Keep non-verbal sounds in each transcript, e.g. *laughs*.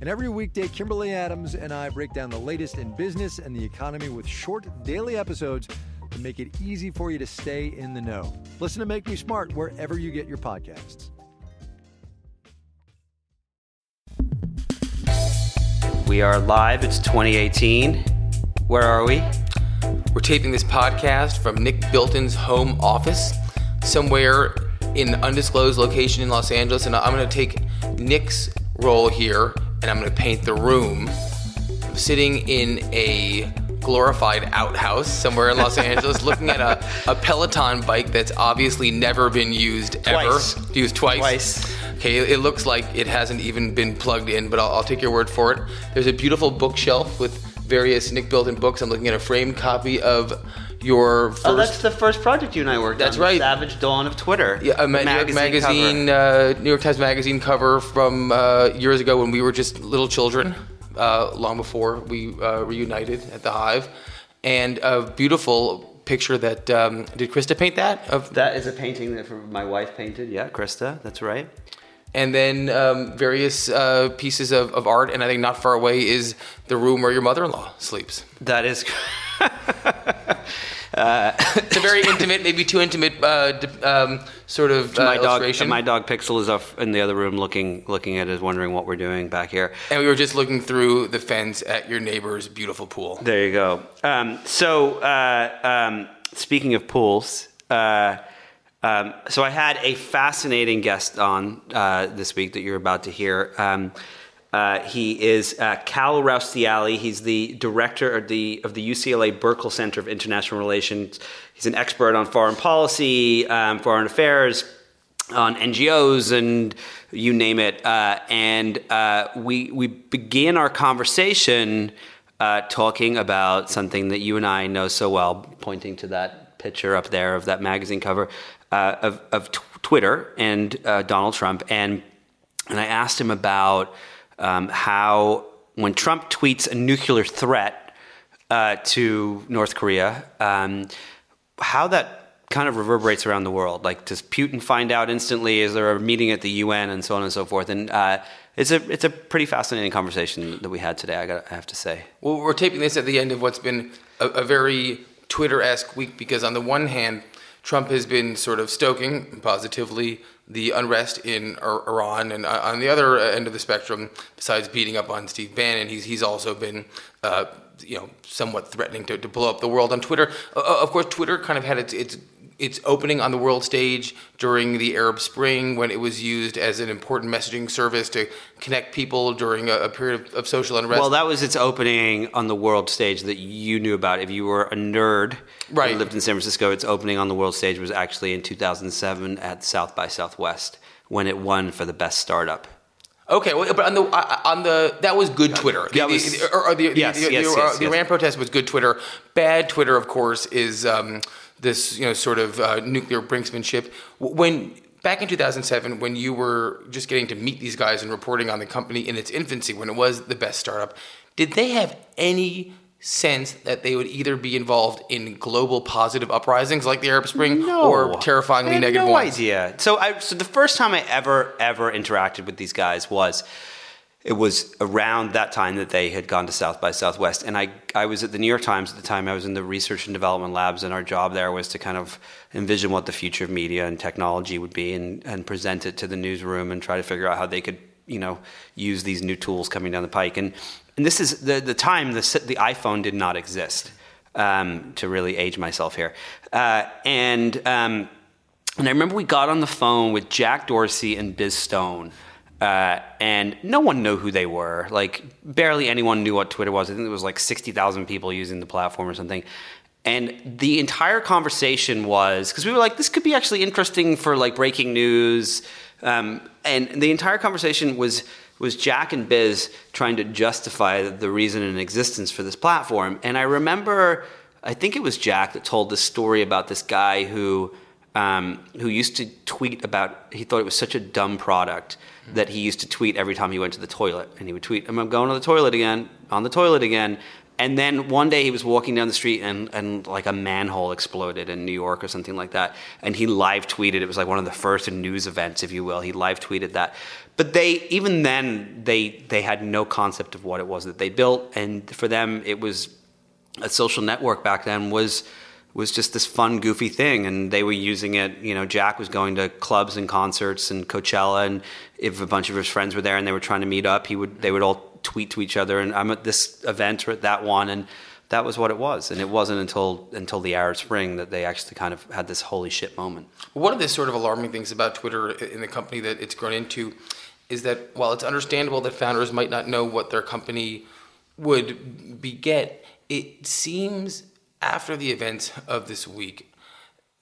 And every weekday, Kimberly Adams and I break down the latest in business and the economy with short daily episodes to make it easy for you to stay in the know. Listen to Make Me Smart wherever you get your podcasts. We are live. It's 2018. Where are we? We're taping this podcast from Nick Bilton's home office, somewhere in an undisclosed location in Los Angeles. And I'm going to take Nick's role here and I'm going to paint the room. I'm sitting in a glorified outhouse somewhere in Los Angeles *laughs* looking at a, a Peloton bike that's obviously never been used Twice. ever. Used twice. Twice. Okay, it looks like it hasn't even been plugged in, but I'll, I'll take your word for it. There's a beautiful bookshelf with various Nick Bilton books. I'm looking at a framed copy of your first. Oh, that's the first project you and I worked That's on. right. Savage Dawn of Twitter. yeah, a Ma- New York magazine, cover. uh, New York Times magazine cover from uh, years ago when we were just little children, uh, long before we uh, reunited at the Hive, and a beautiful picture that um, did Krista paint that of That is a painting that my wife painted. Yeah, Krista. That's right. and then um, various uh, pieces of, of art. And I think not far away is the room where your mother-in-law sleeps. That is. *laughs* It's a very *laughs* intimate, maybe too intimate, uh, d- um, sort of uh, my dog. My dog Pixel is up in the other room, looking looking at us, wondering what we're doing back here. And we were just looking through the fence at your neighbor's beautiful pool. There you go. Um, so, uh, um, speaking of pools, uh, um, so I had a fascinating guest on uh, this week that you're about to hear. Uh, he is uh, Kal Raustiala. He's the director of the of the UCLA Burkle Center of International Relations. He's an expert on foreign policy, um, foreign affairs, on NGOs and you name it. Uh, and uh, we we began our conversation uh, talking about something that you and I know so well, pointing to that picture up there of that magazine cover of of t- Twitter and Donald Trump. And and I asked him about um, how when Trump tweets a nuclear threat uh, to North Korea, um, how that kind of reverberates around the world. Like, does Putin find out instantly? Is there a meeting at the UN and so on and so forth? And uh, it's a it's a pretty fascinating conversation that we had today. I got I have to say. Well, we're taping this at the end of what's been a, a very Twitter-esque week because on the one hand, Trump has been sort of stoking positively the unrest in Iran, and uh, on the other end of the spectrum, besides beating up on Steve Bannon, he's he's also been. Uh, you know, somewhat threatening to, to blow up the world on Twitter. Uh, of course, Twitter kind of had its, its its opening on the world stage during the Arab Spring when it was used as an important messaging service to connect people during a, a period of, of social unrest. Well, that was its opening on the world stage that you knew about. If you were a nerd Right. who lived in San Francisco, its opening on the world stage was actually in 2007 at South by Southwest when it won for the best startup. Okay, well, but on the uh, on the that was good Twitter. The, That was- the, or, or the, the- Yes, the, yes, the, yes, the. Iran protest was good Twitter. Bad Twitter, of course, is um, this you know sort of uh, nuclear brinksmanship. When back in 2007, when you were just getting to meet these guys and reporting on the company in its infancy, when it was the best startup, did they have any sense that they would either be involved in global positive uprisings like the Arab Spring or terrifyingly negative no ones? idea. So I so the first time I ever ever interacted with these guys was it was around that time that they had gone to South by Southwest, and I I was at the New York Times at the time. I was in the research and development labs, and our job there was to kind of envision what the future of media and technology would be, and and present it to the newsroom and try to figure out how they could you know use these new tools coming down the pike. And and this is the the time the the iPhone did not exist. um, to really age myself here. Uh, and um, and I remember we got on the phone with Jack Dorsey and Biz Stone. Uh, and no one knew who they were. Like barely anyone knew what Twitter was. I think there was like sixty thousand people using the platform or something. And the entire conversation was because we were like, this could be actually interesting for like breaking news. Um, and the entire conversation was was Jack and Biz trying to justify the reason in existence for this platform. And I remember, I think it was Jack that told this story about this guy who um, who used to tweet about. He thought it was such a dumb product that he used to tweet every time he went to the toilet, and he would tweet, "I'm going to the toilet again, on the toilet again." And then one day he was walking down the street and, and like a manhole exploded in New York or something like that. And he live tweeted. It was like one of the first news events, if you will. He live tweeted that. But they even then they they had no concept of what it was that they built. And for them it was a social network back then was was just this fun, goofy thing, and they were using it. You know, Jack was going to clubs and concerts and Coachella, and if a bunch of his friends were there and they were trying to meet up, he would they would all tweet to each other, and I'm at this event or at that one, and that was what it was. And it wasn't until until the Arab Spring that they actually kind of had this holy shit moment. One of the sort of alarming things about Twitter in the company that it's grown into is that while it's understandable that founders might not know what their company would beget, it seems after the events of this week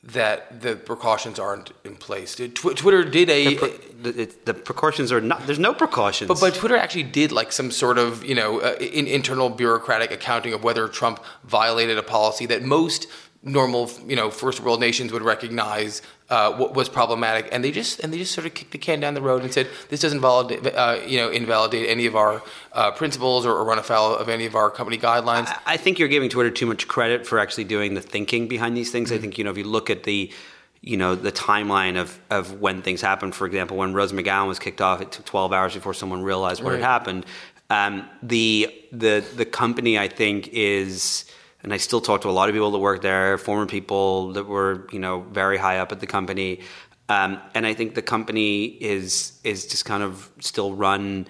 that the precautions aren't in place. Tw- Twitter did a the, pre- the, the, precautions are not. There's no precautions. But but Twitter actually did like some sort of you know uh, in, internal bureaucratic accounting of whether Trump violated a policy that most normal you know first world nations would recognize uh, what was problematic, and they just and they just sort of kicked the can down the road and said this doesn't validate uh, you know invalidate any of our uh, principles or, or, run afoul of any of our company guidelines. I, I, think you're giving Twitter too much credit for actually doing the thinking behind these things. Mm-hmm. I think you know if you look at the you know the timeline of of when things happened. For example, when Rose McGowan was kicked off, it took 12 hours before someone realized what right. had happened. Um, the the the company I think is and I still talk to a lot of people that work there, former people that were you know very high up at the company, um, and I think the company is is just kind of still run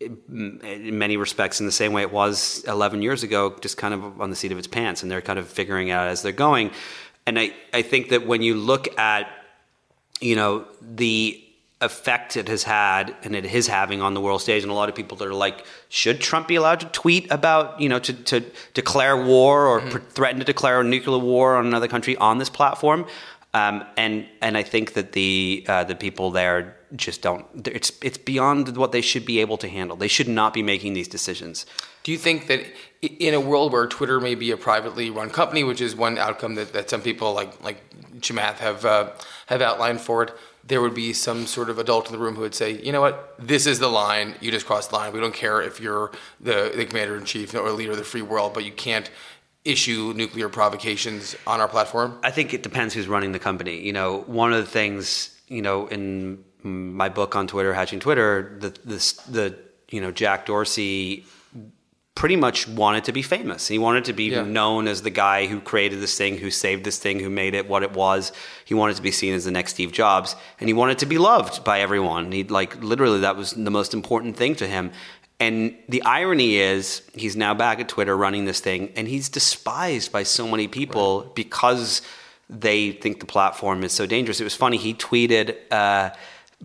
in many respects in the same way it was 11 years ago, just kind of on the seat of its pants, and they're kind of figuring out as they're going. And I, I think that when you look at, you know, the effect it has had and it is having on the world stage. And a lot of people that are like should trump be allowed to tweet about you know to, to declare war or mm-hmm. threaten to declare a nuclear war on another country on this platform? Um, and and I think that the uh, the people there just don't it's it's beyond what they should be able to handle. They should not be making these decisions. Do you think that in a world where Twitter may be a privately run company which is one outcome that, that some people like like Chamath have uh, have outlined for it there would be some sort of adult in the room who would say, you know what, this is the line. You just crossed the line. We don't care if you're the, the commander in chief or leader of the free world, but you can't issue nuclear provocations on our platform. I think it depends who's running the company. You know, one of the things, you know, in my book on Twitter, Hatching Twitter, the, the, the you know, Jack Dorsey pretty much wanted to be famous. He wanted to be yeah. known as the guy who created this thing, who saved this thing, who made it what it was. He wanted to be seen as the next Steve Jobs, and he wanted to be loved by everyone. He like literally that was the most important thing to him. And the irony is, he's now back at Twitter running this thing, and he's despised by so many people right. because they think the platform is so dangerous. It was funny. He tweeted. Uh,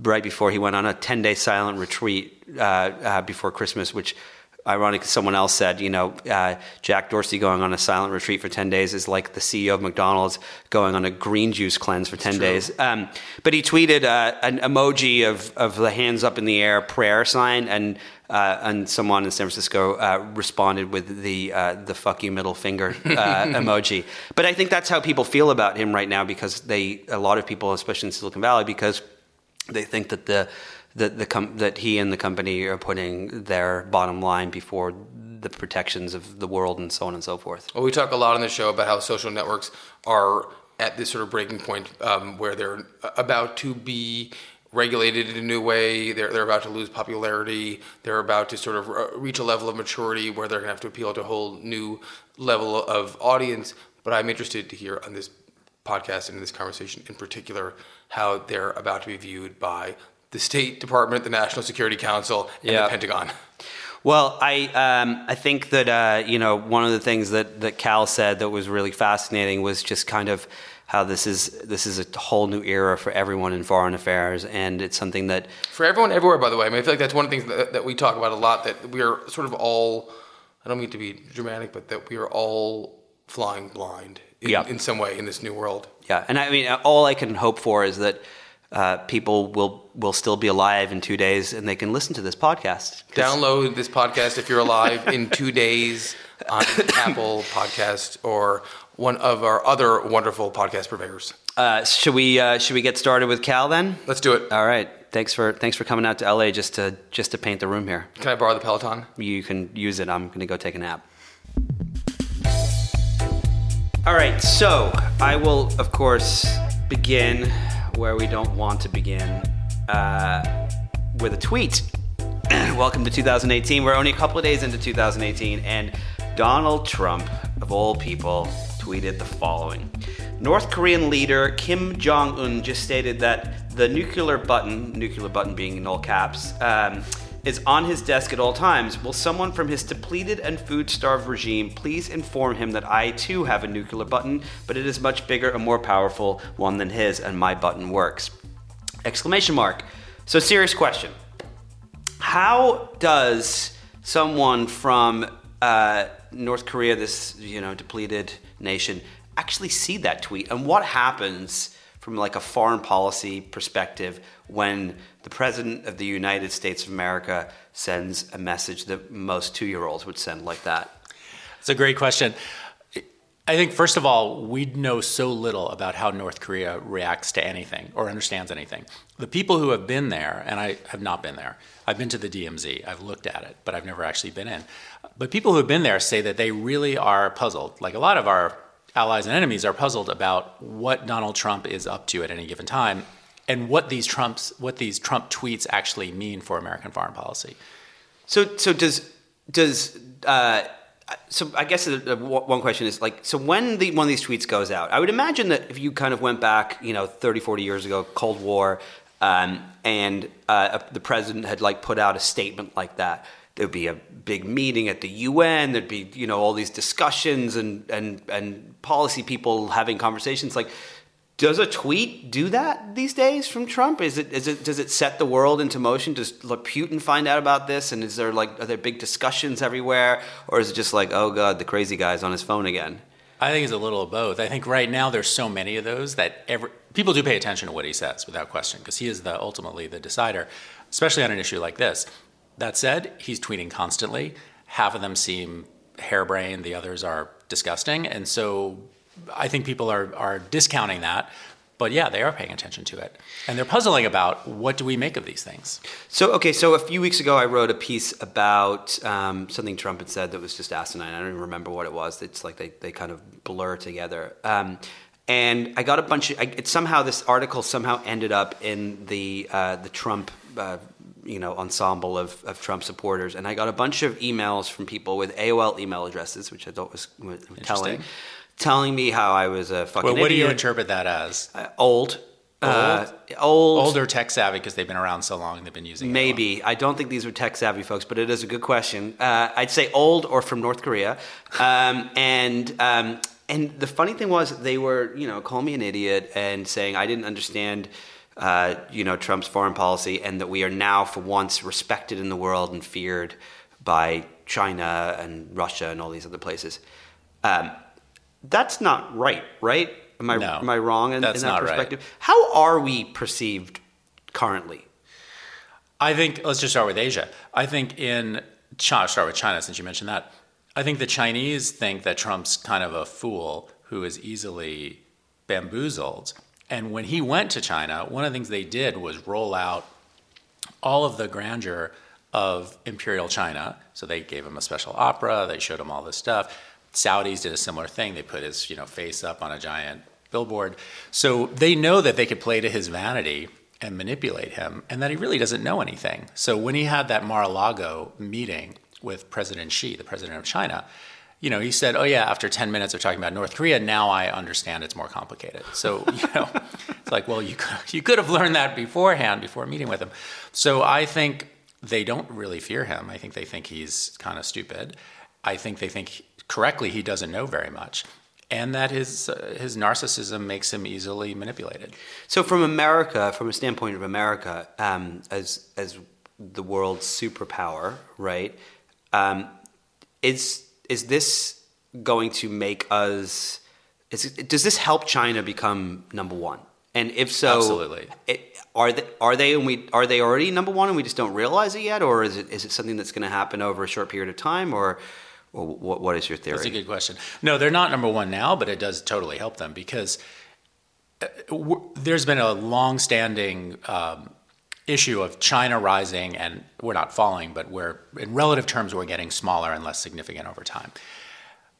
right before he went on a 10 day silent retreat uh, uh, before Christmas, which ironic, someone else said, you know, uh, Jack Dorsey going on a silent retreat for 10 days is like the CEO of McDonald's going on a green juice cleanse for 10 days. Um, but he tweeted uh, an emoji of, of the hands up in the air prayer sign, and uh, and someone in San Francisco uh, responded with the uh, the fuck you middle finger uh, *laughs* emoji. But I think that's how people feel about him right now because they a lot of people, especially in Silicon Valley, because they think that the that the com- that he and the company are putting their bottom line before the protections of the world and so on and so forth. Well, we talk a lot on the show about how social networks are at this sort of breaking point um, where they're about to be regulated in a new way. They're, they're about to lose popularity. They're about to sort of uh, reach a level of maturity where they're going to have to appeal to a whole new level of audience. But I'm interested to hear on this podcast and in this conversation in particular how they're about to be viewed by the State Department, the National Security Council, and yeah. the Pentagon. Well, I um, I think that uh, you know one of the things that that Kal said that was really fascinating was just kind of how this is this is a whole new era for everyone in foreign affairs, and it's something that For everyone everywhere, by the way. I mean, I feel like that's one of the things that, that we talk about a lot. That we are sort of all. I don't mean to be dramatic, but that we are all flying blind in, Yeah. in some way in this new world. yeah, and I mean all I can hope for is that. Uh, people will will still be alive in two days, and they can listen to this podcast. Download this podcast if you're alive in two days on Apple Podcast or one of our other wonderful podcast purveyors. Uh, should we uh, should we get started with Kal then? Let's do it. All right. Thanks for thanks for coming out to LA just to just to paint the room here. Can I borrow the Peloton? You can use it. I'm going to go take a nap. All right. So I will, of course, begin where we don't want to begin uh, with a tweet. *clears throat* Welcome to 2018. We're only a couple of days into 2018, and Donald Trump, of all people, tweeted the following North Korean leader Kim Jong un just stated that the nuclear button, nuclear button being in all caps, um, is on his desk at all times. Will someone from his depleted and food starved regime please inform him that I too have a nuclear button, but it is much bigger and more powerful one than his, and my button works? Exclamation mark. So, serious question. How does someone from uh, North Korea, this you know depleted nation, actually see that tweet? And what happens from like a foreign policy perspective when the president of the United States of America sends a message that most two-year-olds would send like that? It's a great question. I think, first of all, we know so little about how North Korea reacts to anything or understands anything. The people who have been there, and I have not been there, I've been to the DMZ, I've looked at it, but I've never actually been in. But people who have been there say that they really are puzzled. Like a lot of our allies and enemies are puzzled about what Donald Trump is up to at any given time and what these Trumps what these Trump tweets actually mean for American foreign policy. So, so does does uh, so? I guess one question is like, so when the one of these tweets goes out, I would imagine that if you kind of went back, you know, 30, 40 years ago, Cold War, um, and uh, the president had like put out a statement like that, there'd be a big meeting at the UN. There'd be you know all these discussions and and and policy people having conversations like. Does a tweet do that these days from Trump? Is it, is it does it set the world into motion? Does Putin find out about this? And is there like are there big discussions everywhere, or is it just like oh god, the crazy guy's on his phone again? I think it's a little of both. I think right now there's so many of those that every, people do pay attention to what he says without question because he is the ultimately the decider, especially on an issue like this. That said, he's tweeting constantly. Half of them seem harebrained, the others are disgusting, and so I think people are are discounting that. But yeah, they are paying attention to it, and they're puzzling about what do we make of these things. So okay, so a few weeks ago, I wrote a piece about um, something Trump had said that was just asinine. I don't even remember what it was. It's like they, they kind of blur together. Um, and I got a bunch of. I, it, somehow this article somehow ended up in the uh, the Trump. Uh, you know, ensemble of, of Trump supporters, and I got a bunch of emails from people with AOL email addresses, which I thought was, was telling, telling me how I was a fucking. Well, what do you interpret that as? Uh, old, uh, old, Older tech savvy because they've been around so long, they've been using it. Maybe. I don't think these were tech savvy folks, but it is a good question. Uh, I'd say old or from North Korea. Um, and um, and the funny thing was, they were, you know, calling me an idiot and saying I didn't understand, uh, you know, Trump's foreign policy and that we are now, for once, respected in the world and feared by China and Russia and all these other places. Um, that's not right, right? Am I, No, am I wrong in, in that not right. perspective? How are we perceived currently? I think let's just start with Asia. I think in China, start with China since you mentioned that. I think the Chinese think that Trump's kind of a fool who is easily bamboozled. And when he went to China, one of the things they did was roll out all of the grandeur of imperial China. So they gave him a special opera. They showed him all this stuff. Saudis did a similar thing. They put his you know face up on a giant billboard. So they know that they could play to his vanity and manipulate him, and that he really doesn't know anything. So when he had that Mar-a-Lago meeting with President Xi, the president of China, you know, he said, "Oh yeah, after 10 minutes of talking about North Korea, now I understand it's more complicated." So, *laughs* you know, it's like, well, you could, *laughs* you could have learned that beforehand before meeting with him. So I think they don't really fear him. I think they think he's kind of stupid. I think they think correctly he doesn't know very much, and that his uh, his narcissism makes him easily manipulated. So, from America, from a standpoint of America, um, as as the world's superpower, right? Um, is is this going to make us? Is does this help China become number one? And if so, Absolutely. it, are they are they and we are they already number one and we just don't realize it yet, or is it is it something that's going to happen over a short period of time, or, or what what is your theory? That's a good question. No, they're not number one now, but it does totally help them because uh, there's been a long-standing um, issue of China rising, and we're not falling, but we're in relative terms we're getting smaller and less significant over time.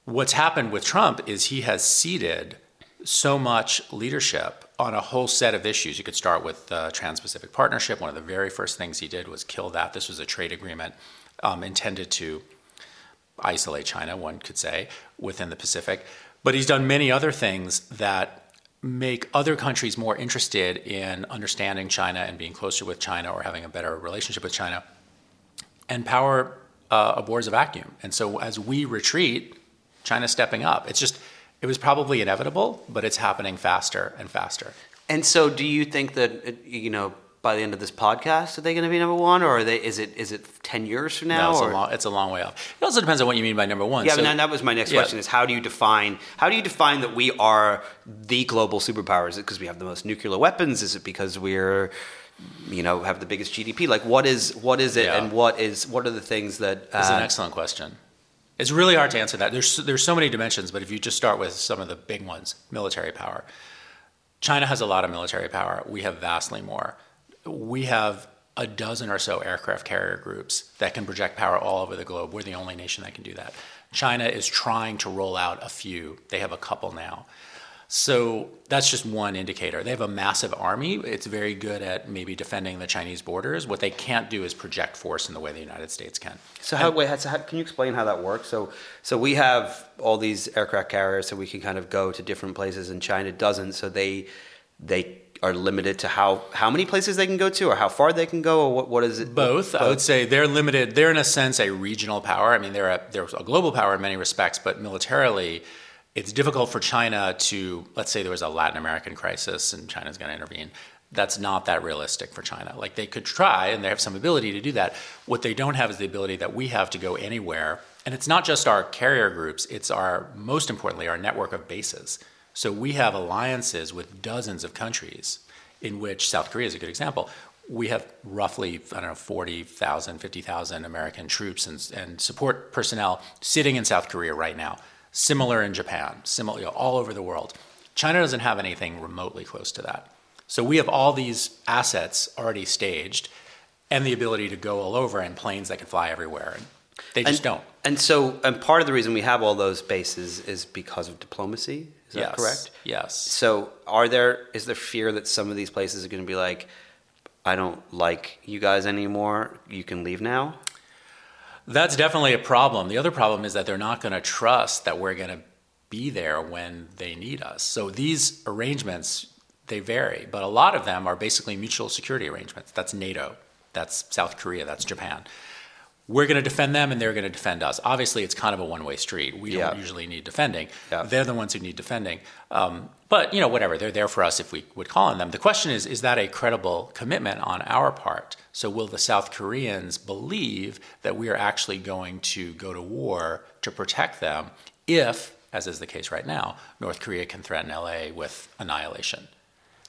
What's happened with Trump is he has ceded so much leadership on a whole set of issues. You could start with the Trans-Pacific Partnership. One of the very first things he did was kill that. This was a trade agreement um, intended to isolate China, one could say, within the Pacific. But he's done many other things that make other countries more interested in understanding China and being closer with China or having a better relationship with China. And power uh, abhors a vacuum. And so as we retreat, China's stepping up. It's just, it was probably inevitable, but it's happening faster and faster. And so, do you think that you know by the end of this podcast, are they going to be number one, or are they? Is it is it ten years from now? No, it's, or? a long, it's a long way off. It also depends on what you mean by number one. Yeah, So- but that was my next Yeah. question: is how do you define how do you define that we are the global superpower? Is it because we have the most nuclear weapons? Is it because we're you know have the biggest GDP? Like, what is what is it, Yeah. and what is what are the things that? That's an uh, excellent question. It's really hard to answer that. There's there's so many dimensions, but if you just start with some of the big ones, military power. China has a lot of military power. We have vastly more. We have a dozen or so aircraft carrier groups that can project power all over the globe. We're the only nation that can do that. China is trying to roll out a few. They have a couple now. So that's just one indicator. They have a massive army. It's very good at maybe defending the Chinese borders. What they can't do is project force in the way the United States can. So how, wait, so how, can you explain how that works? So, so we have all these aircraft carriers, so we can kind of go to different places, and China doesn't. So they they are limited to how how many places they can go to, or how far they can go, or what what is it? Both, I would say they're limited. They're in a sense a regional power. I mean, they're a, they're a global power in many respects, but militarily, it's difficult for China to. Let's say there was a Latin American crisis and China's going to intervene. That's not that realistic for China. Like they could try, and they have some ability to do that. What they don't have is the ability that we have to go anywhere. And it's not just our carrier groups; it's our most importantly our network of bases. So we have alliances with dozens of countries, in which South Korea is a good example. We have roughly, I don't know, 40,000, 50,000 American troops and, and support personnel sitting in South Korea right now. Similar in Japan, similar you know, all over the world. China doesn't have anything remotely close to that. So we have all these assets already staged and the ability to go all over and planes that can fly everywhere. And they just and, don't. And so, and part of the reason we have all those bases is because of diplomacy. Is that yes. correct? Yes. So, are there is there fear that some of these places are going to be like, I don't like you guys anymore. You can leave now. That's definitely a problem. The other problem is that they're not going to trust that we're going to be there when they need us. So these arrangements they vary, but a lot of them are basically mutual security arrangements. That's NATO, that's South Korea, that's Japan. We're going to defend them and they're going to defend us. Obviously, it's kind of a one-way street. We Yeah. don't usually need defending. Yeah. They're the ones who need defending. Um, but you know, whatever, they're there for us if we would call on them. The question is, is that a credible commitment on our part? So will the South Koreans believe that we are actually going to go to war to protect them if, as is the case right now, North Korea can threaten LA with annihilation?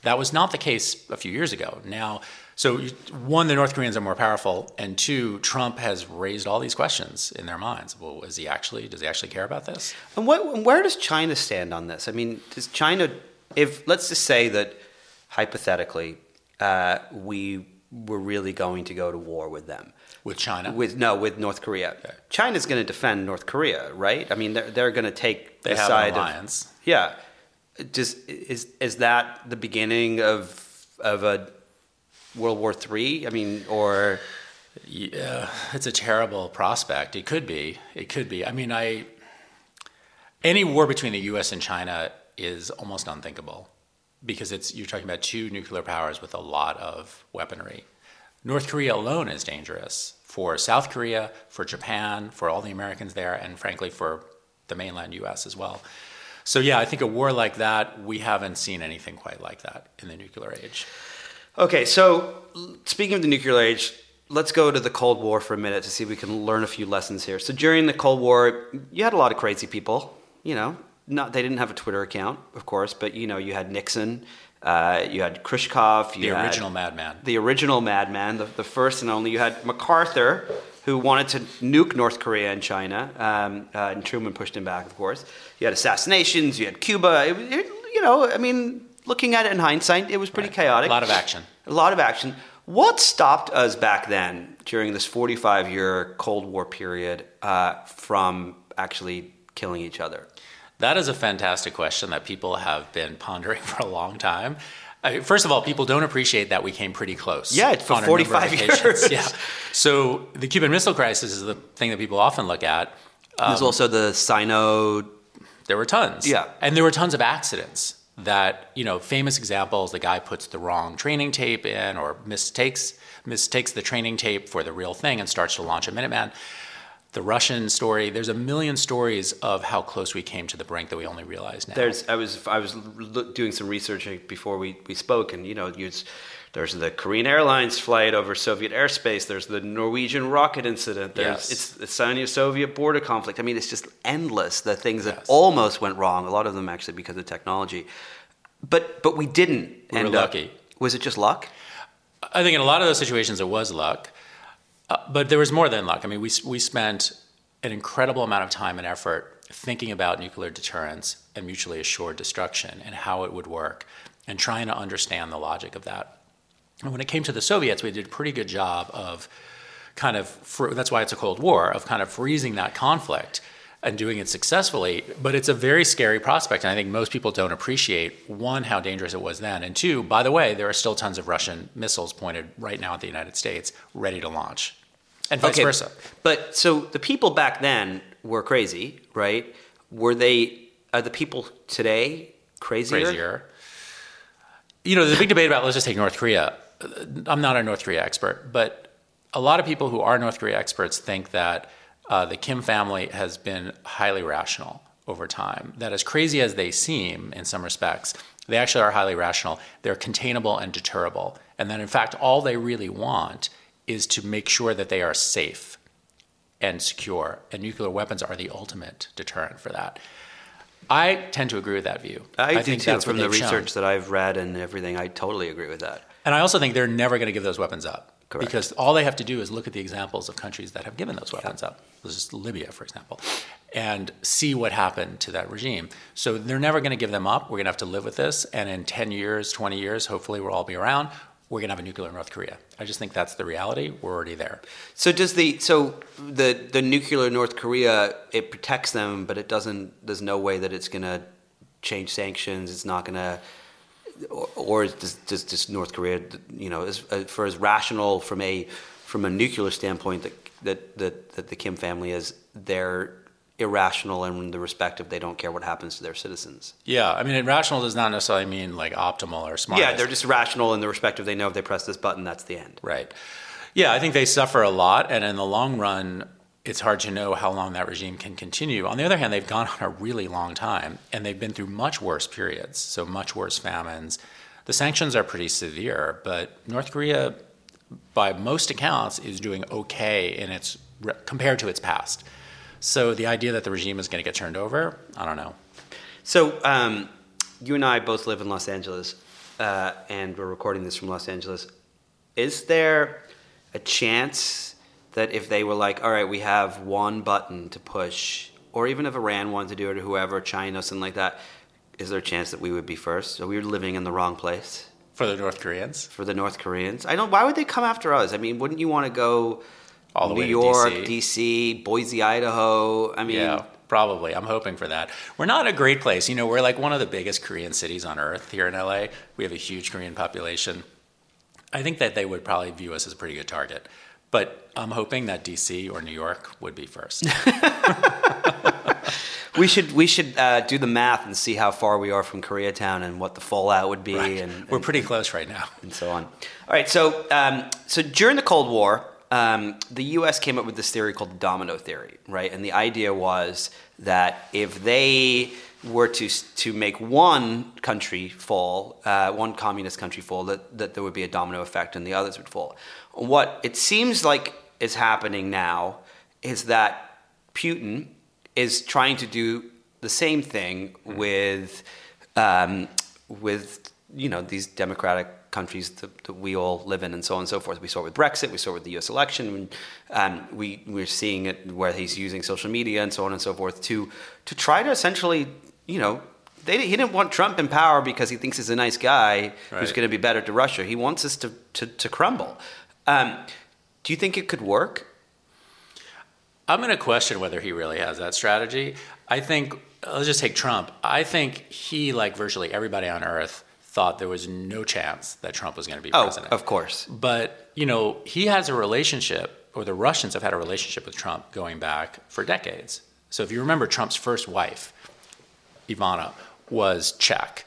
That was not the case a few years ago. Now, so you- one, the North Koreans are more powerful, and two, Trump has raised all these questions in their minds. Well, is he actually? Does he actually care about this? And what, where does China stand on this? I mean, does China, if let's just say that hypothetically, uh, we were really going to go to war with them, With China, with no, with North Korea. China's going to defend North Korea, right? I mean, they're, they're going to take they the have side an of alliance. yeah. Just is is that the beginning of of a World War Three? I mean, or Yeah, it's a terrible prospect. It could be. It could be. I mean, I any war between the U.S. and China is almost unthinkable because it's you're talking about two nuclear powers with a lot of weaponry. North Korea alone is dangerous for South Korea, for Japan, for all the Americans there, and frankly for the mainland US as well. So, yeah, I think a war like that, we haven't seen anything quite like that in the nuclear age. Okay, so speaking of the nuclear age, let's go to the Cold War for a minute to see if we can learn a few lessons here. So during the Cold War, you had a lot of crazy people. You know, not they didn't have a Twitter account, of course, but you know, you had Nixon, uh, you had Khrushchev, you the had original madman, the original madman, the, the first and only. You had MacArthur, who wanted to nuke North Korea and China, um, uh, and Truman pushed him back, of course. You had assassinations, you had Cuba. It, it, you know, I mean, looking at it in hindsight, it was pretty Right. chaotic. A lot of action. A lot of action. What stopped us back then during this 45 year Cold War period uh, from actually killing each other? That is a fantastic question that people have been pondering *laughs* for a long time. I First of all, people don't appreciate that we came pretty close. Yeah, it's for on a number of 45 years. *laughs* Yeah. So the Cuban Missile Crisis is the thing that people often look at. There's also the Sino. There were tons. Yeah. And there were tons of accidents that, you know, famous examples, the guy puts the wrong training tape in or mistakes mistakes the training tape for the real thing and starts to launch a Minuteman. The Russian story, there's a million stories of how close we came to the brink that we only realize now. There's. I was. I was doing some research before we, we spoke, and you know, you, there's the Korean Airlines flight over Soviet airspace. There's the Norwegian rocket incident. There's Yes. it's the Sino-Soviet border conflict. I mean, it's just endless. The things that almost went wrong. A lot of them actually because of technology, but but we didn't. We were end up- lucky. Was it just luck? I think in a lot of those situations it was luck, uh, but there was more than luck. I mean, we we spent an incredible amount of time and effort thinking about nuclear deterrence and mutually assured destruction and how it would work, and trying to understand the logic of that. And when it came to the Soviets, we did a pretty good job of kind of fr- that's why it's a Cold War of kind of freezing that conflict and doing it successfully. But it's a very scary prospect, and I think most people don't appreciate one how dangerous it was then, and two, by the way, there are still tons of Russian missiles pointed right now at the United States, ready to launch, and vice versa. But so the people back then were crazy, right? Were they? Are the people today crazier? Crazier. You know, there's a big debate about let's just take North Korea. I'm not a North Korea expert, but a lot of people who are North Korea experts think that uh, the Kim family has been highly rational over time. That as crazy as they seem in some respects, they actually are highly rational. They're containable and deterrable. And that in fact, all they really want is to make sure that they are safe and secure. And nuclear weapons are the ultimate deterrent for that. I tend to agree with that view. I, do think too. that's From the they've shown. research that I've read and everything, I totally agree with that. And I also think they're never going to give those weapons up. Correct. Because all they have to do is look at the examples of countries that have given those weapons up. This is Libya, for example, and see what happened to that regime. So they're never going to give them up. We're going to have to live with this. And in 10 years, 20 years, hopefully we'll all be around. We're going to have a nuclear North Korea. I just think that's the reality. We're already there. So does the so the the nuclear North Korea it protects them, but it doesn't. There's no way that it's going to change sanctions. It's not going to. Or, does, does, does North Korea, you know, as, uh, for as rational from a from a nuclear standpoint that that that, that the Kim family is, they're irrational in the respect of they don't care what happens to their citizens. Yeah, I mean, irrational does not necessarily mean like optimal or smart. Yeah, they're just rational in the respect of they know if they press this button, that's the end. Right. Yeah, I think they suffer a lot, and in the long run, it's hard to know how long that regime can continue. On the other hand, they've gone on a really long time, and they've been through much worse periods, so much worse famines. The sanctions are pretty severe, but North Korea, by most accounts, is doing okay in its compared to its past. So the idea that the regime is going to get turned over, I don't know. So, um, you and I both live in Los Angeles, uh, and we're recording this from Los Angeles. Is there a chance that if they were like, all right, we have one button to push, or even if Iran wanted to do it, or whoever, China, something like that, is there a chance that we would be first? Are we were living in the wrong place For the North Koreans, for the North Koreans? I don't. Why would they come after us? I mean, wouldn't you want to go All the New way to York, DC. DC, Boise, Idaho? I mean, Yeah, probably. I'm hoping for that. We're not a great place. You know, we're like one of the biggest Korean cities on earth here in LA. We have a huge Korean population. I think that they would probably view us as a pretty good target. But I'm hoping that DC or New York would be first. *laughs* we should we should uh, do the math and see how far we are from Koreatown and what the fallout would be. Right. And, We're pretty close right now. and so on. All right, so um, so during the Cold War, um, the U.S. came up with this theory called the domino theory, right? And the idea was that if they were to to make one country fall, uh, one communist country fall, that, that there would be a domino effect and the others would fall. What it seems like is happening now is that Putin is trying to do the same thing with um, with you know these democratic countries that, that we all live in and so on and so forth. We saw it with Brexit, we saw it with the U.S. election. Um, we we're seeing it where he's using social media and so on and so forth to to try to essentially you know. They, he didn't want Trump in power because he thinks he's a nice guy who's going to be better to Russia. He wants us to, to, to crumble. Um, do you think it could work? I'm going to question whether he really has that strategy. I think, let's just take Trump. I think he, like virtually everybody on earth, thought there was no chance that Trump was going to be Oh, president. of course. But, you know, he has a relationship, or the Russians have had a relationship with Trump going back for decades. So if you remember, Trump's first wife, Ivana, was Czech.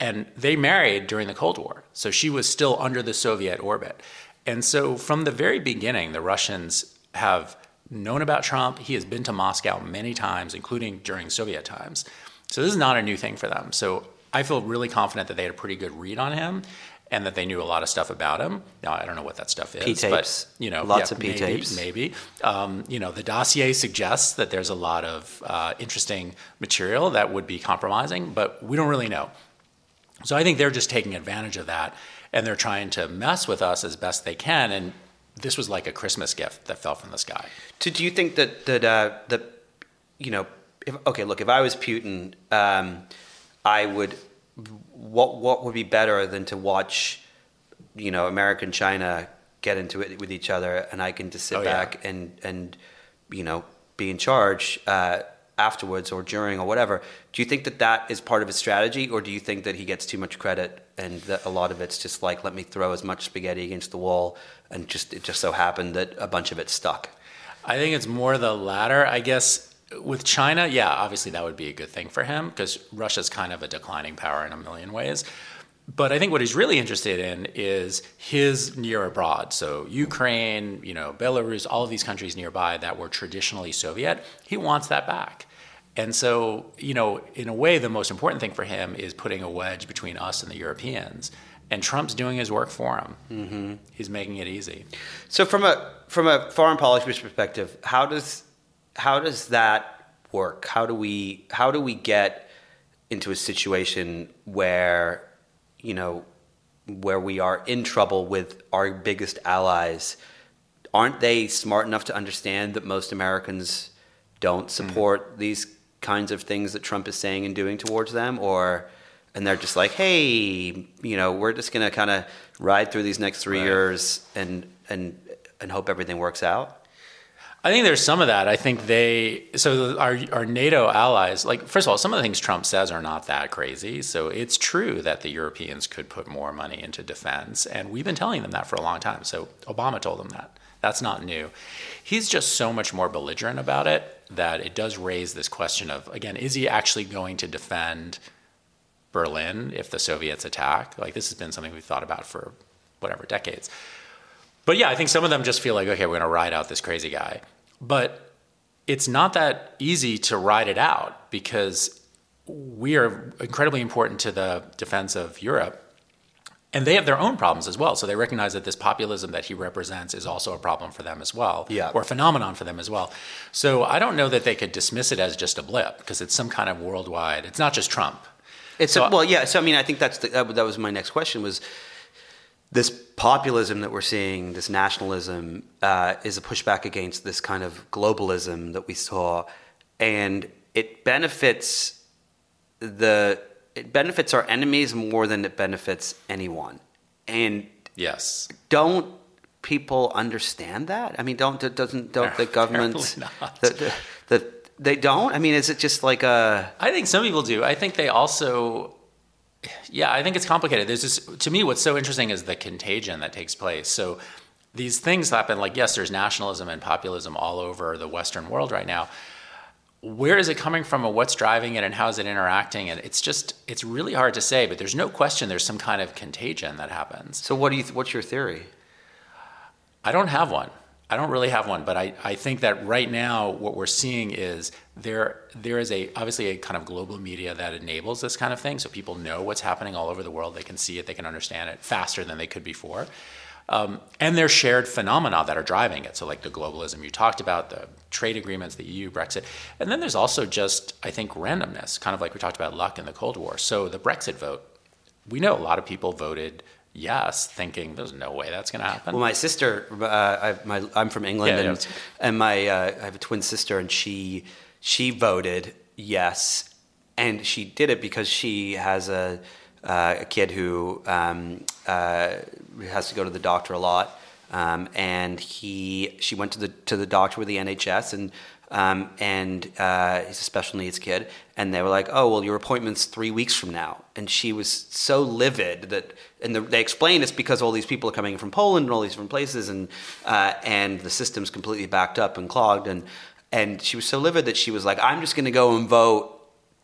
And they married during the Cold War. So she was still under the Soviet orbit. And so from the very beginning, the Russians have known about Trump. He has been to Moscow many times, including during Soviet times. So this is not a new thing for them. So I feel really confident that they had a pretty good read on him and that they knew a lot of stuff about him. Now, I don't know what that stuff is. P-tapes. But, you know, Lots yeah, of maybe, P-tapes. Maybe. Um, you know, the dossier suggests that there's a lot of uh, interesting material that would be compromising, but we don't really know. So I think they're just taking advantage of that and they're trying to mess with us as best they can. And this was like a Christmas gift that fell from the sky. So do you think that that uh, that you know? If, okay, look. If I was Putin, um, I would. What what would be better than to watch, you know, America and China get into it with each other, and I can just sit Oh, yeah. back and and you know be in charge uh, afterwards or during or whatever. Do you think that that is part of his strategy, or do you think that he gets too much credit and that a lot of it's just like let me throw as much spaghetti against the wall, and just it just so happened that a bunch of it stuck. I think it's more the latter. I guess with China, yeah, obviously that would be a good thing for him because Russia's kind of a declining power in a million ways. But I think what he's really interested in is his near abroad. So Ukraine, you know, Belarus, all of these countries nearby that were traditionally Soviet, he wants that back. And so, you know, in a way, the most important thing for him is putting a wedge between us and the Europeans. And Trump's doing his work for him. Mm-hmm. He's making it easy. So from a from a foreign policy perspective, how does how does that work? How do we how do we get into a situation where you know where we are in trouble with our biggest allies? Aren't they smart enough to understand that most Americans don't hmm. support these kinds of things that Trump is saying and doing towards them, or and they're just like, hey, you know, we're just gonna kind of ride through these next three Right. years and and and hope everything works out. I think there's some of that. I think they so our our NATO allies like first of all some of the things Trump says are not that crazy. So it's true that the Europeans could put more money into defense and we've been telling them that for a long time. So Obama told them that. That's not new. He's just so much more belligerent about it that it does raise this question of again is he actually going to defend Berlin if the Soviets attack? Like this has been something we've thought about for whatever decades. But yeah, I think some of them just feel like, okay, we're going to ride out this crazy guy. But it's not that easy to ride it out because we are incredibly important to the defense of Europe. And they have their own problems as well. So they recognize that this populism that he represents is also a problem for them as well, Yeah. or a phenomenon for them as well. So I don't know that they could dismiss it as just a blip because it's some kind of worldwide. It's not just Trump. It's So- a, well, yeah. So I mean, I think that's the, that, that was my next question was this populism that we're seeing, this nationalism, uh, is a pushback against this kind of globalism that we saw, and it benefits the it benefits our enemies more than it benefits anyone, and Yes. don't people understand that? I mean, don't doesn't don't the *laughs* governments the, the, the they don't? I mean, is it just like a I think some people do. I think they also, yeah, I think it's complicated. There's this, to me, what's so interesting is the contagion that takes place. So these things happen, like, yes, there's nationalism and populism all over the Western world right now. where is it coming from and what's driving it and how is it interacting and it's just it's really hard to say but there's no question there's some kind of contagion that happens So what do you? Th- what's your theory? i don't have one i don't really have one but i, I think that right now what we're seeing is there there is a obviously a kind of global media that enables this kind of thing so people know what's happening all over the world they can see it they can understand it faster than they could before um, and there's shared phenomena that are driving it. So, like the globalism you talked about, the trade agreements, the EU, Brexit. And then there's also just, I think, randomness, kind of like we talked about luck in the Cold War. So, the Brexit vote, we know a lot of people voted yes, thinking there's no way that's going to happen. Well, my sister, uh, I, my, I'm from England, Yeah, and, yeah. and my uh, I have a twin sister, and she she voted yes, and she did it because she has a uh, a kid who um, uh, has to go to the doctor a lot, um, and he she went to the to the doctor with the NHS and. Um, and uh, he's a special needs kid, and they were like, "Oh, well, your appointment's three weeks from now." And she was so livid that, and the, they explained it's because all these people are coming from Poland and all these different places, and uh, and the system's completely backed up and clogged, and and she was so livid that she was like, "I'm just going to go and vote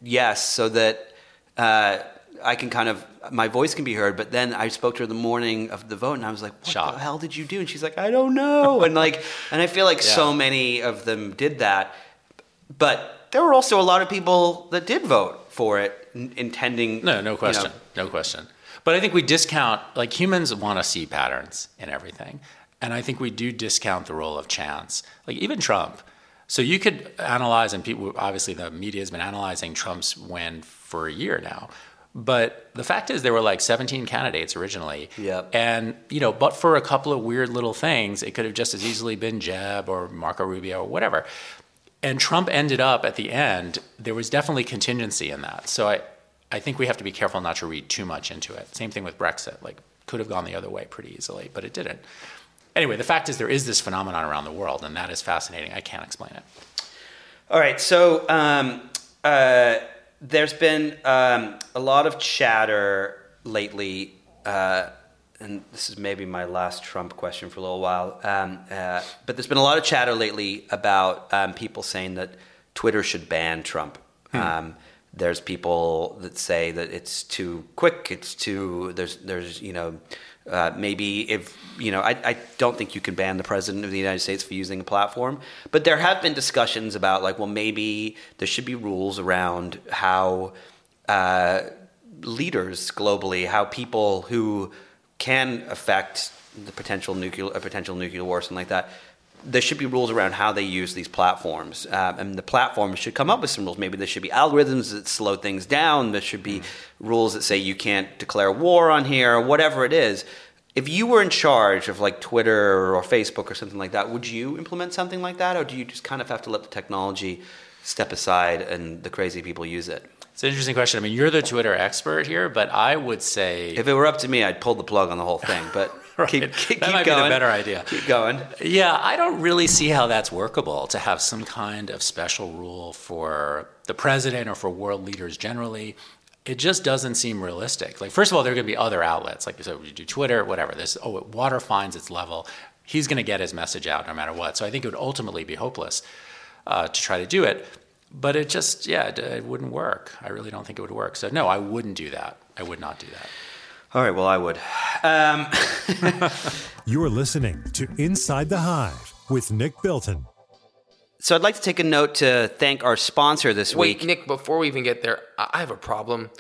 yes, so that uh, I can kind of my voice can be heard." But then I spoke to her the morning of the vote, and I was like, "What Shocked. the hell did you do?" And she's like, "I don't know," and like, *laughs* and I feel like so many of them did that, but there were also a lot of people that did vote for it, n- intending. No, no you question. know, no question. But I think we discount, like humans want to see patterns in everything. And I think we do discount the role of chance. Like even Trump. So you could analyze, and people, obviously the media has been analyzing Trump's win for a year now. But the fact is, there were like 17 candidates originally. Yep. And, you know, but for a couple of weird little things, it could have just as easily been Jeb or Marco Rubio or whatever. And Trump ended up at the end, there was definitely contingency in that. So I, I think we have to be careful not to read too much into it. Same thing with Brexit. Like, could have gone the other way pretty easily, but it didn't. Anyway, the fact is, there is this phenomenon around the world, and that is fascinating. I can't explain it. All right, so um, uh, there's been um, a lot of chatter lately, uh, and this is maybe my last Trump question for a little while. Um, uh, but there's been a lot of chatter lately about um, people saying that Twitter should ban Trump. Um, there's people that say that it's too quick. It's too there's there's you know uh, maybe if you know I, I don't think you can ban the president of the United States for using a platform, but there have been discussions about like well maybe there should be rules around how uh, leaders globally, how people who can affect the potential nuclear a potential nuclear war, something like that. There should be rules around how they use these platforms, um, and the platforms should come up with some rules. Maybe there should be algorithms that slow things down. There should be rules that say you can't declare war on here, or whatever it is. If you were in charge of like Twitter or Facebook or something like that, would you implement something like that, or do you just kind of have to let the technology step aside and the crazy people use it? It's an interesting question. I mean, you're the Twitter expert here, but I would say If it were up to me, I'd pull the plug on the whole thing. But *laughs* Right. keep, keep, That keep might be the better idea. Keep going. Yeah, I don't really see how that's workable to have some kind of special rule for the president or for world leaders generally. It just doesn't seem realistic. Like, first of all, there are going to be other outlets, like you said, you do Twitter, whatever. This oh, water finds its level. He's going to get his message out no matter what. So I think it would ultimately be hopeless uh, to try to do it. But it just, yeah, it, it wouldn't work. I really don't think it would work. So no, I wouldn't do that. I would not do that. All right. Well, I would. Um, *laughs* You're listening to Inside the Hive with Nick Bilton. so I'd like to take a note to thank our sponsor this Wait, week. Nick, before we even get there, I I have a problem.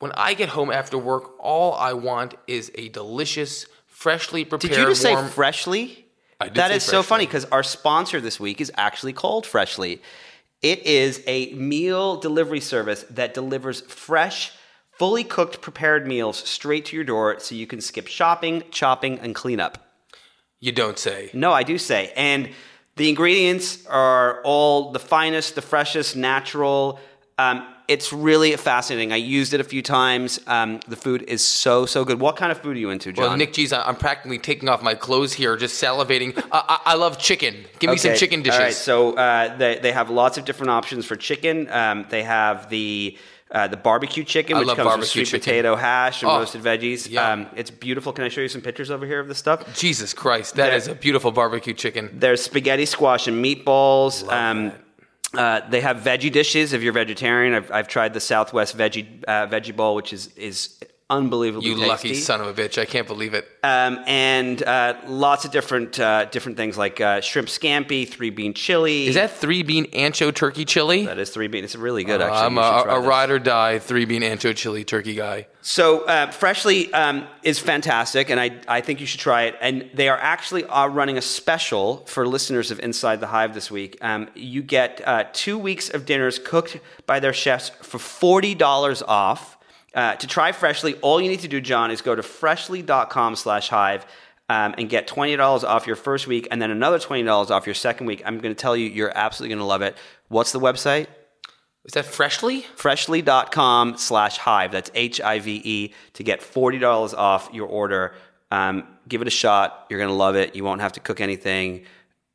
When I get home after work, all I want is a delicious, freshly prepared Did you just say freshly? I did That say is so funny because our sponsor this week is actually called Freshly. It is a meal delivery service that delivers fresh, fully cooked, prepared meals straight to your door so you can skip shopping, chopping, and cleanup. you don't say. No, I do say. And the ingredients are all the finest, the freshest, natural. Um, it's really fascinating. I used it a few times. Um, the food is so, so good. What kind of food are you into, John? Well, Nick, geez, I'm practically taking off my clothes here, just salivating. I, I, I love chicken. Give me some chicken dishes. All right, so uh, they, they have lots of different options for chicken. Um, they have the uh, the barbecue chicken, I which comes with sweet chicken. potato hash and Oh, roasted veggies. yum. Um, it's beautiful. Can I show you some pictures over here of this stuff? Jesus Christ, that There- is a beautiful barbecue chicken. There's spaghetti, squash, and meatballs. Um, Uh, they have veggie dishes if you're vegetarian. I've, I've tried the Southwest veggie uh, veggie bowl, which is is unbelievably You tasty. lucky son of a bitch! I can't believe it. Um, and uh, lots of different uh, different things like uh, shrimp scampi, three bean chili. Is that three bean ancho turkey chili? that is three bean? It's really good. Actually, I'm a, a ride or die three bean ancho chili turkey guy. So uh, Freshly um, is fantastic, and I, I think you should try it. And they are actually uh, running a special for listeners of Inside the Hive this week. Um, you get uh, two weeks of dinners cooked by their chefs for forty dollars off. Uh, to try Freshly, all you need to do, John, is go to freshly.com slash hive Um, and get $20 off your first week and then another $20 off your second week. I'm going to tell you, you're absolutely going to love it. What's the website? Is that freshly? freshly.com slash hive that's h-i-v-e to get $40 off your order um, give it a shot you're going to love it you won't have to cook anything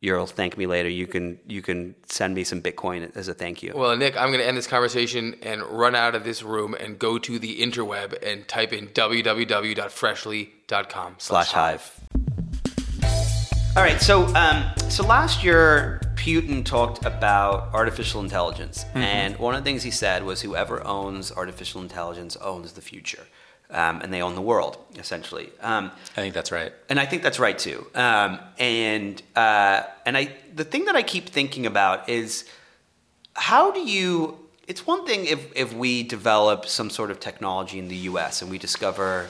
you'll thank me later. You can you can send me some bitcoin as a thank you. Well, Nick, I'm going to end this conversation and run out of this room and go to the interweb and type in www.freshly.com slash hive. All right so um, so last year putin talked about artificial intelligence. And one of the things he said was whoever owns artificial intelligence owns the future um, and they own the world essentially um, I think that's right. and I think that's right too. Um, and uh, and I the thing that I keep thinking about is how do you? It's one thing if if we develop some sort of technology in the U.S. and we discover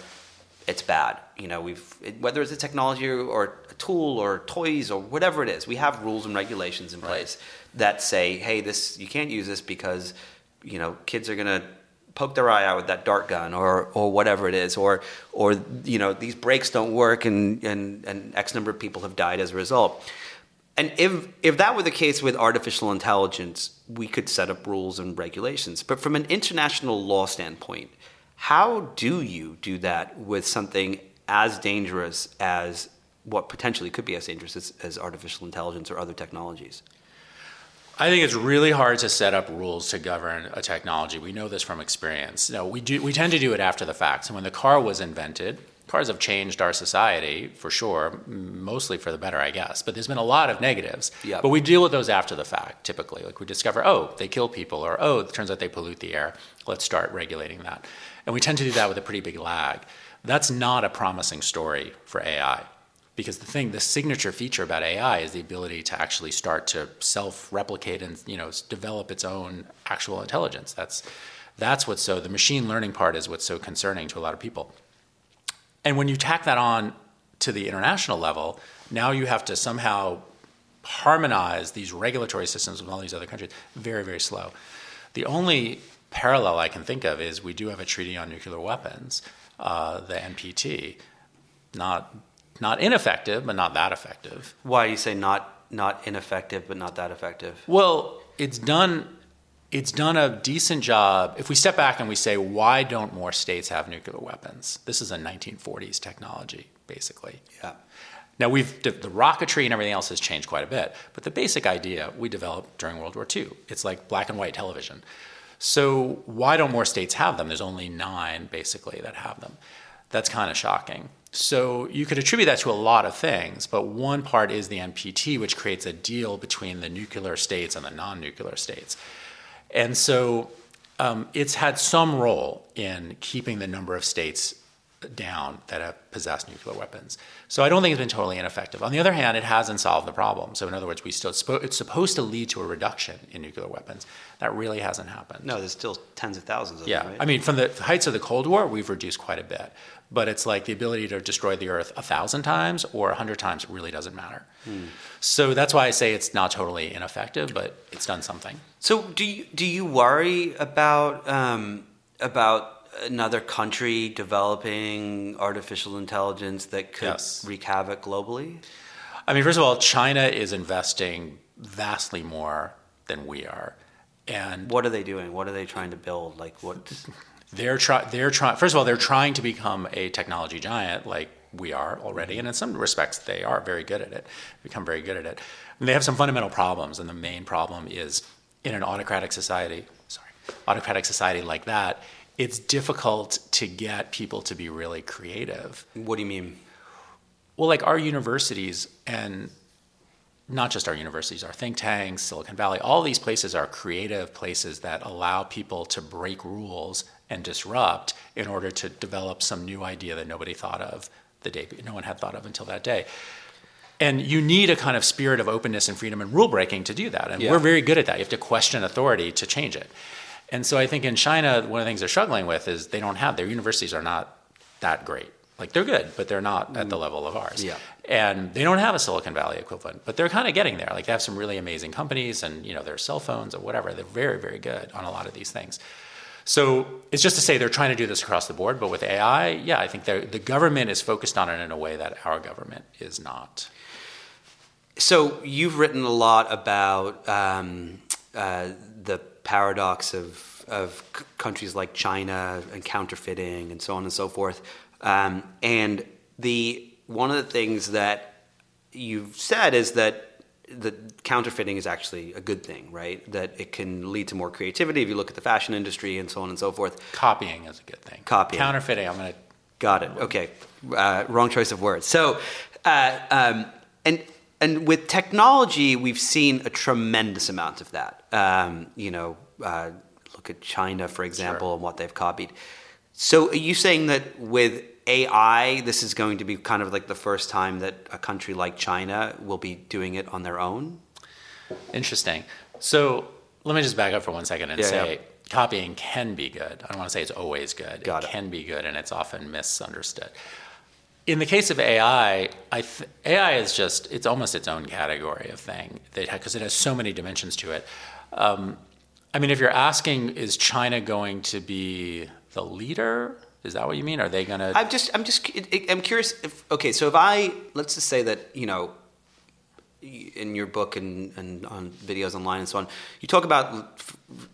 it's bad. You know, we've it, whether it's a technology or a tool or toys or whatever it is, we have rules and regulations in place that say, hey, this you can't use this because you know kids are gonna poke their eye out with that dart gun or or whatever it is or or you know these brakes don't work and and and x number of people have died as a result. And if if that were the case with artificial intelligence we could set up rules and regulations. But from an international law standpoint how do you do that with something as dangerous as what potentially could be as dangerous as, as artificial intelligence or other technologies I think it's really hard to set up rules to govern a technology. We know this from experience. No, we do. We tend to do it after the fact. So when the car was invented, cars have changed our society for sure, mostly for the better, I guess. But there's been a lot of negatives. Yep. But we deal with those after the fact, typically. Like we discover, oh, they kill people, or oh, it turns out they pollute the air. Let's start regulating that. And we tend to do that with a pretty big lag. That's not a promising story for AI because the thing the signature feature about ai is the ability to actually start to self-replicate and you know develop its own actual intelligence. That's that's what's so the machine learning part is what's so concerning to a lot of people. And when you tack that on to the international level now you have to somehow harmonize these regulatory systems with all these other countries. Very very slow. The only parallel i can think of is we do have a treaty on nuclear weapons uh, the npt not not ineffective, but not that effective. why do you say not not ineffective but not that effective Well, it's done. It's done a decent job. If we step back and we say, why don't more states have nuclear weapons? This is a 1940s technology, basically. yeah Now we've the rocketry and everything else has changed quite a bit, but the basic idea we developed during World War II. It's like black and white television. So why don't more states have them? There's only nine basically that have them. That's kind of shocking. So you could attribute that to a lot of things, but one part is the NPT, which creates a deal between the nuclear states and the non-nuclear states. And so um, it's had some role in keeping the number of states down that have possessed nuclear weapons. So I don't think it's been totally ineffective. On the other hand, it hasn't solved the problem. So in other words, we still it's supposed to lead to a reduction in nuclear weapons. That really hasn't happened. no there's still tens of thousands of Yeah, them right? I mean, from the heights of the Cold War, we've reduced quite a bit. But it's like the ability to destroy the Earth a thousand times or a hundred times really doesn't matter. So that's why I say it's not totally ineffective, but it's done something. So do you do you worry about um, about another country developing artificial intelligence that could Yes. wreak havoc globally? I mean, first of all, China is investing vastly more than we are, and What are they doing? What are they trying to build? Like what? *laughs* they're try they're trying. First of all, they're trying to become a technology giant like we are already, mm-hmm. and in some respects, they are very good at it. Become very good at it. And they have some fundamental problems, and the main problem is in an autocratic society. Sorry, autocratic society like that. It's difficult to get people to be really creative. What do you mean? Well, like our universities and not just our universities, our think tanks, Silicon Valley, all these places are creative places that allow people to break rules and disrupt in order to develop some new idea that nobody thought of the day no one had thought of until that day. And you need a kind of spirit of openness and freedom and rule breaking to do that. And Yeah. we're very good at that. You have to question authority to change it. And so I think in China, one of the things they're struggling with is they don't have their universities are not that great. Like they're good, but they're not at the level of ours. Yeah. And they don't have a Silicon Valley equivalent, but they're kind of getting there. Like they have some really amazing companies and you know their cell phones or whatever. They're very, very good on a lot of these things. So it's just to say they're trying to do this across the board, but with AI, yeah, I think the government is focused on it in a way that our government is not. So you've written a lot about um, uh, the paradox of of c- countries like China and counterfeiting and so on and so forth. Um, and the one of the things that you've said is that the counterfeiting is actually a good thing, right? That it can lead to more creativity if you look at the fashion industry and so on and so forth. Copying is a good thing. Copying. Counterfeiting, I'm going to Got it. Okay. Uh, wrong choice of words. So, uh, um, and and with technology, we've seen a tremendous amount of that. Um, you know, uh, look at China, for example, and what they've copied. So, are you saying that with AI, this is going to be kind of like the first time that a country like China will be doing it on their own? Interesting. So let me just back up for one second and Yeah, say yeah. copying can be good. I don't want to say it's always good. Got it, it. can be good, and it's often misunderstood. In the case of AI, I th- AI is just, it's almost its own category of thing because it has so many dimensions to it. Um, I mean, if you're asking, is China going to be the leader? Is that what you mean? Are they going to? I'm just, I'm just, I'm curious. If okay, so if I let's just say that you know, in your book and, and on videos online and so on, you talk about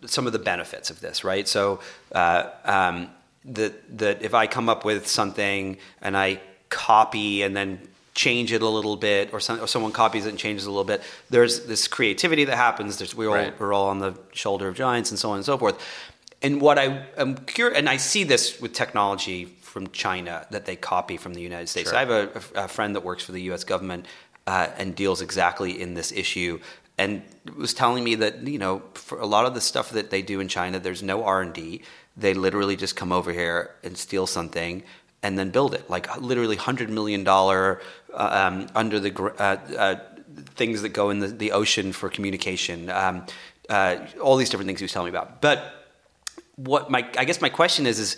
some of the benefits of this, right? So uh, um, that that if I come up with something and I copy and then change it a little bit, or, some, or someone copies it and changes it a little bit, there's this creativity that happens. There's we all Right. we're all on the shoulder of giants and so on and so forth. And what I am curious, and I see this with technology from China that they copy from the United States. Sure. I have a, a- friend that works for the U.S. government uh, and deals exactly in this issue, and was telling me that you know for a lot of the stuff that they do in China, there's no R and D. They literally just come over here and steal something and then build it, like literally hundred million dollar uh, um, under the gr- uh, uh, things that go in the, the ocean for communication. Um, uh, all these different things he was telling me about, but what my I guess my question is is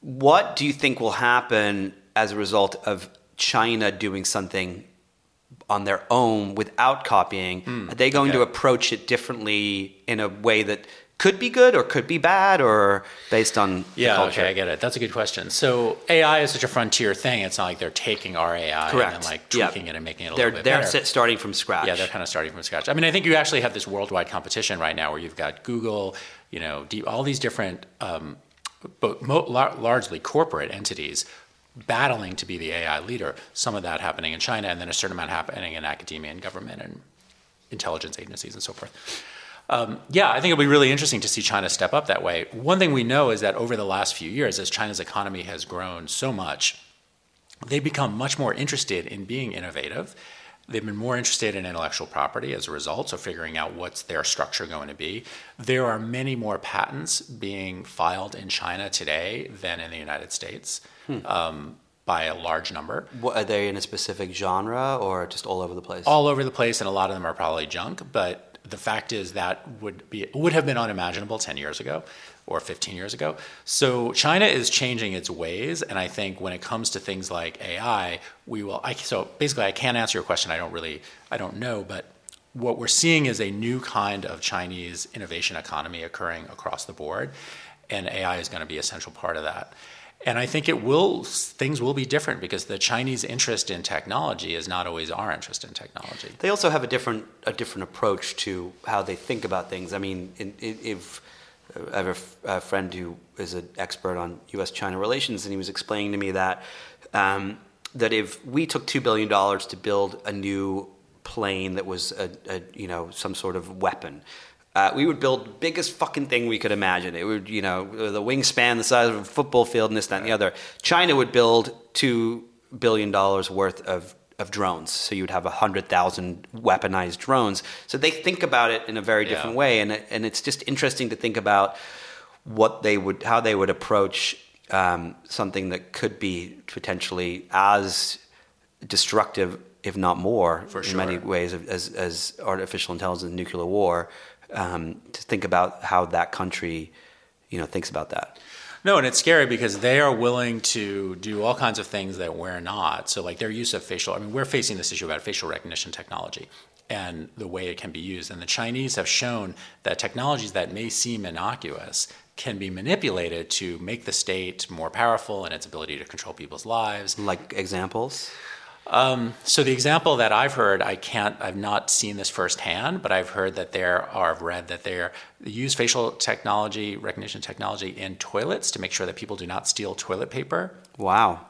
what do you think will happen as a result of China doing something on their own without copying? Hmm. Are they going to approach it differently in a way that could be good or could be bad or based on the Yeah, okay, I get it. That's a good question. So AI is such a frontier thing. It's not like they're taking our AI Correct. and then like tweaking it and making it a They're little bit they're better. starting from scratch. Yeah, they're kind of starting from scratch. I mean, I think you actually have this worldwide competition right now where you've got Google, you know, deep, all these different, um, but mo- lar- largely corporate entities battling to be the AI leader. Some of that happening in China, and then a certain amount happening in academia and government and intelligence agencies and so forth. Um, yeah, I think it'll be really interesting to see China step up that way. One thing we know is that over the last few years, as China's economy has grown so much, they've become much more interested in being innovative. They've been more interested in intellectual property as a result, so figuring out what's their structure going to be. There are many more patents being filed in China today than in the United States um, by a large number. What, are they in a specific genre or just all over the place? All over the place, and a lot of them are probably junk, but the fact is that would be would have been unimaginable 10 years ago or 15 years ago. So China is changing its ways, and I think when it comes to things like AI, we will. I, so basically, I can't answer your question. I don't really, I don't know, but what we're seeing is a new kind of Chinese innovation economy occurring across the board, and AI is going to be a central part of that. And I think it will things will be different because the Chinese interest in technology is not always our interest in technology. They also have a different a different approach to how they think about things. I mean, if I have a, f- a friend who is an expert on U.S.-China relations, and he was explaining to me that um, that if we took two billion dollars to build a new plane that was a, a you know some sort of weapon. Uh, we would build biggest fucking thing we could imagine. It would, you know, the wingspan the size of a football field and this, that, and the other. China would build two billion dollars worth of of drones. So you would have 100,000 weaponized drones. So they think about it in a very different Yeah. way. And, and it's just interesting to think about what they would, how they would approach um, something that could be potentially as destructive, if not more, For in many ways, as, as artificial intelligence and nuclear war. Um, to think about how that country, you know, thinks about that. No, and it's scary because they are willing to do all kinds of things that we're not. So, like their use of facial, I mean, we're facing this issue about facial recognition technology and the way it can be used. And the Chinese have shown that technologies that may seem innocuous can be manipulated to make the state more powerful in its ability to control people's lives. Like examples. Um, so the example that I've heard, I can't, I've not seen this firsthand, but I've heard that there are, I've read that they're use facial technology, recognition technology in toilets to make sure that people do not steal toilet paper. Wow.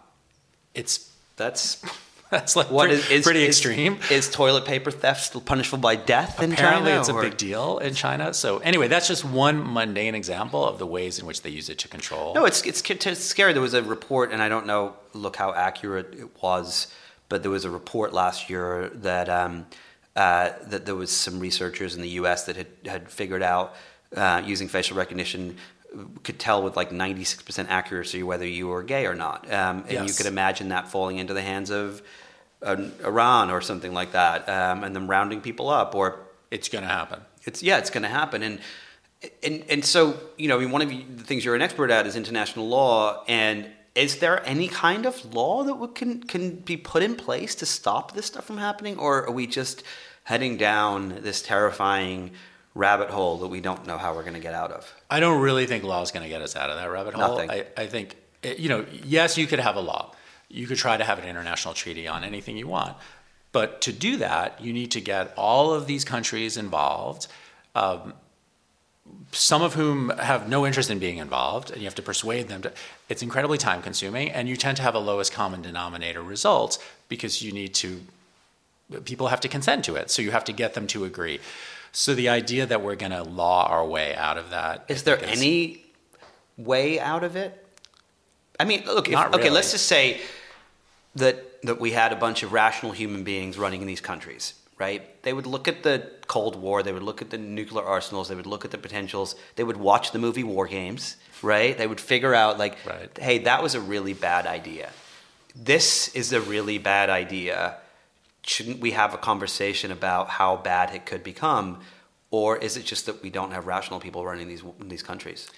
It's That's *laughs* that's like what pretty, is, is pretty is- extreme. Is toilet paper theft still punishable by death in Apparently, China? it's a big deal in China. So anyway, that's just one mundane example of the ways in which they use it to control. No, it's, it's it's scary. There was a report, and I don't know, look how accurate it was, but there was a report last year that um, uh, that there was some researchers in the U.S. that had had figured out uh, using facial recognition could tell with like 96% accuracy whether you were gay or not. Um, and you could imagine that falling into the hands of uh, Iran or something like that, um, and them rounding people up or it's going to happen. it's yeah, it's going to happen, and and and so you know, I mean, one of the things you're an expert at is international law, and is there any kind of law that would, can can be put in place to stop this stuff from happening, or are we just heading down this terrifying rabbit hole that we don't know how we're going to get out of? I don't really think law is going to get us out of that rabbit hole. Nothing. I, I think, eh, you know, yes, you could have a law. You could try to have an international treaty on anything you want. But to do that, you need to get all of these countries involved, um, some of whom have no interest in being involved, and you have to persuade them to. It's incredibly time consuming, and you tend to have a lowest common denominator result because you need to people have to consent to it. So you have to get them to agree. So the idea that we're going to law our way out of that Is there any way out of it? I mean, look, if, Not okay, let's just say that that we had a bunch of rational human beings running in these countries, right? They would look at the Cold War, they would look at the nuclear arsenals, they would look at the potentials, they would watch the movie War Games, right? They would figure out like, Right. hey, that was a really bad idea. This is a really bad idea. Shouldn't we have a conversation about how bad it could become? Or is it just that we don't have rational people running these these countries?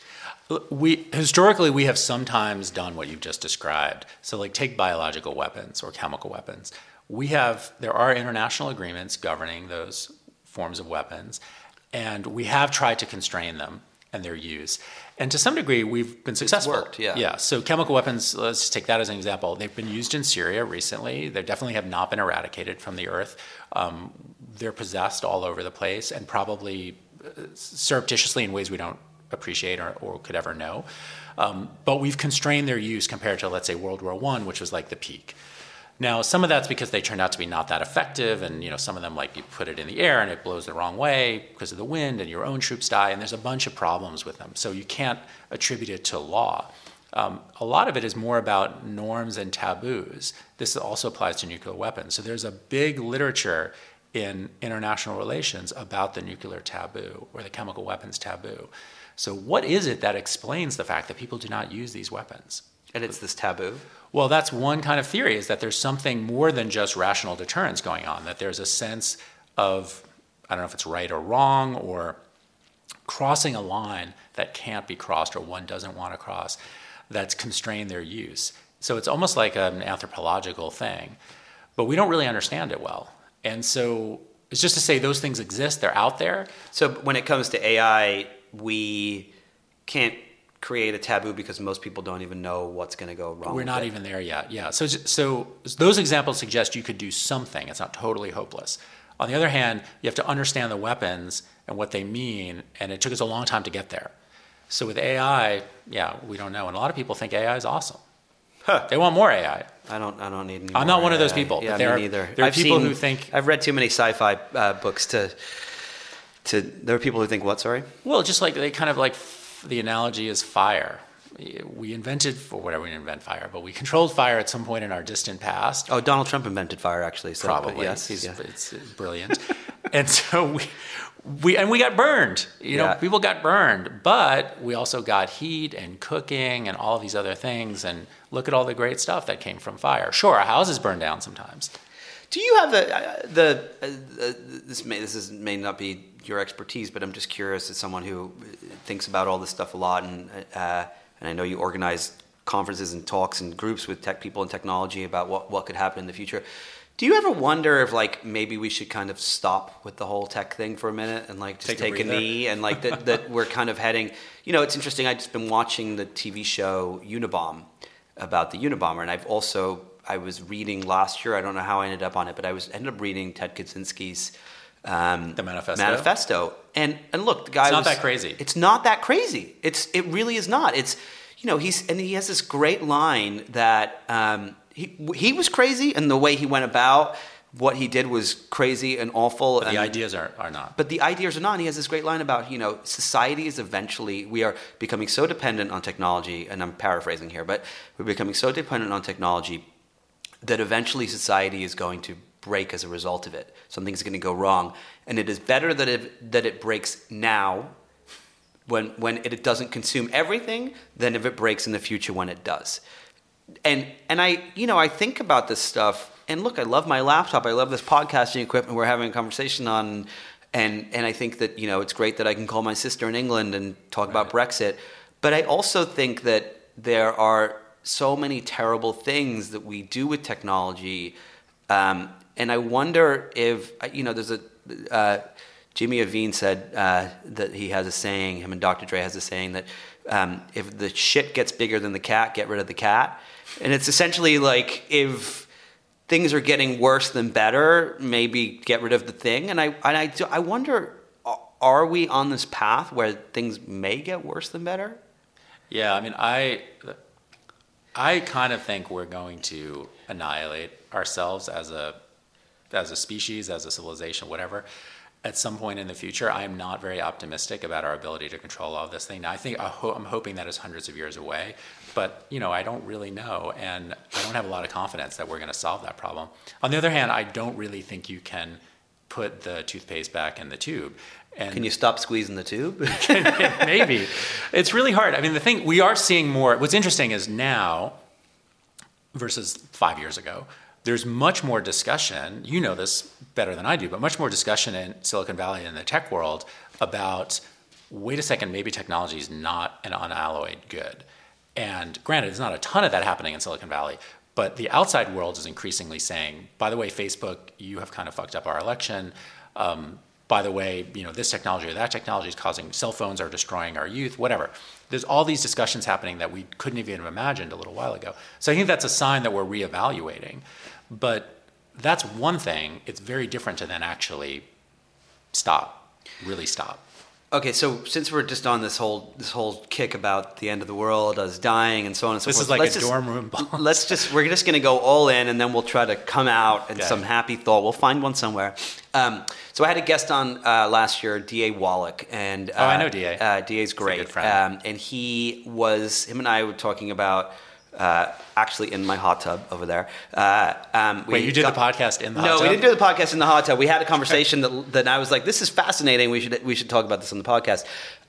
we historically we have sometimes done what you've just described. So like take biological weapons or chemical weapons. We have there are international agreements governing those forms of weapons and we have tried to constrain them and their use. And to some degree we've been successful. worked, yeah. Yeah. So chemical weapons, let's take that as an example. They've been used in Syria recently. They definitely have not been eradicated from the earth. Um, they're possessed all over the place and probably uh, surreptitiously in ways we don't appreciate or, or could ever know. Um, but we've constrained their use compared to, let's say, World War One, which was like the peak. Now, some of that's because they turned out to be not that effective, and you know, some of them like you put it in the air and it blows the wrong way because of the wind, and your own troops die, and there's a bunch of problems with them. So you can't attribute it to law. Um, a lot of it is more about norms and taboos. This also applies to nuclear weapons. So there's a big literature in international relations about the nuclear taboo or the chemical weapons taboo. So, what is it that explains the fact that people do not use these weapons? And it's this taboo. Well, that's one kind of theory is that there's something more than just rational deterrence going on, that there's a sense of, I don't know if it's right or wrong, or crossing a line that can't be crossed or one doesn't want to cross that's constrained their use. So it's almost like an anthropological thing, but we don't really understand it well. And so it's just to say those things exist, they're out there. So when it comes to AI, we can't create a taboo because most people don't even know what's going to go wrong. We're not it. even there yet. Yeah. So, so those examples suggest you could do something. It's not totally hopeless. On the other hand, you have to understand the weapons and what they mean, and it took us a long time to get there. So with AI, yeah, we don't know, and a lot of people think AI is awesome. Huh. They want more AI. I don't. I don't need. Any I'm not one of those people, Yeah, there me are- neither. there are I've people seen- who think- I've read too many sci-fi uh, books to. To there are people who think what? Sorry. Well, just like they kind of like the analogy is fire. we invented, for whatever we didn't invent fire, but we controlled fire at some point in our distant past. Oh, Donald Trump invented fire, actually. So, Probably, yes, He's, yeah. it's brilliant. *laughs* and so we, we and we got burned. You know, Yeah. people got burned, but we also got heat and cooking and all of these other things. And look at all the great stuff that came from fire. Sure, our houses burn down sometimes. Do you have the uh, the uh, uh, this may this is may not be your expertise, but I'm just curious as someone who thinks about all this stuff a lot, and uh, and I know you organize conferences and talks and groups with tech people and technology about what what could happen in the future. Do you ever wonder if like maybe we should kind of stop with the whole tech thing for a minute and like just Take a take, a, breather? knee and like that that we're kind of heading? You know, it's interesting. I've just been watching the TV show Unabomb about the Unabomber, and I've also I was reading last year. I don't know how I ended up on it, but I was ended up reading Ted Kaczynski's um, The Manifesto? Manifesto, and and look, the guy It's not was- that crazy. It's not that crazy. It's it really is not. It's you know he's and he has this great line that um, he he was crazy, and the way he went about what he did was crazy and awful. But and, the ideas are, are not. but the ideas are not. And he has this great line about, you know, society is eventually, we are becoming so dependent on technology, and I'm paraphrasing here, but we're becoming so dependent on technology that eventually society is going to break as a result of it. Something's going to go wrong. And it is better that it, that it breaks now when, when it doesn't consume everything than if it breaks in the future when it does. And and I you know I think about this stuff and look I love my laptop. I love this podcasting equipment we're having a conversation on. And and I think that you know it's great that I can call my sister in England and talk about Brexit. But I also think that there are so many terrible things that we do with technology um, and I wonder if you know there's a uh, Jimmy Iovine said uh, that he has a saying him and Dr. Dre has a saying that um, if the shit gets bigger than the cat get rid of the cat and it's essentially like if things are getting worse than better, maybe get rid of the thing. And I and I I wonder, are we on this path where things may get worse than better? Yeah, I mean, I, I kind of think we're going to annihilate ourselves as a, as a species, as a civilization, whatever, at some point in the future. I am not very optimistic about our ability to control all this thing. Now, I think I ho- I'm hoping that is hundreds of years away, but you know, I don't really know, and I don't have a lot of confidence that we're going to solve that problem. On the other hand, I don't really think you can put the toothpaste back in the tube. And Can you stop squeezing the tube? *laughs* Maybe. It's really hard. I mean, the thing, we are seeing more. What's interesting is now versus five years ago, there's much more discussion. You know this better than I do, but much more discussion in Silicon Valley and the tech world about wait a second, maybe technology is not an unalloyed good. And granted, there's not a ton of that happening in Silicon Valley, but the outside world is increasingly saying, by the way, Facebook, you have kind of fucked up our election. Um, by the way, you know, this technology or that technology is causing cell phones are destroying our youth, whatever. There's all these discussions happening that we couldn't even have imagined a little while ago. So I think that's a sign that we're reevaluating. But that's one thing. It's very different to then actually stop, really stop. okay, so since we're just on this whole this whole kick about the end of the world, us dying, and so on and so This forth, is like let's a just- dorm room boss. *laughs* Let's just we're just going to go all in, and then we'll try to come out in Okay. some happy thought. We'll find one somewhere. Um, so I had a guest on uh, last year, DA Wallach, and uh, Oh, I know DA. Uh, DA's great, good friend. Um, and he was him and I were talking about. Uh, actually, in my hot tub over there. Uh, um, Wait, you did got- the podcast in the no, hot we tub? didn't do the podcast in the hot tub. We had a conversation that, that I was like, "This is fascinating. We should we should talk about this on the podcast."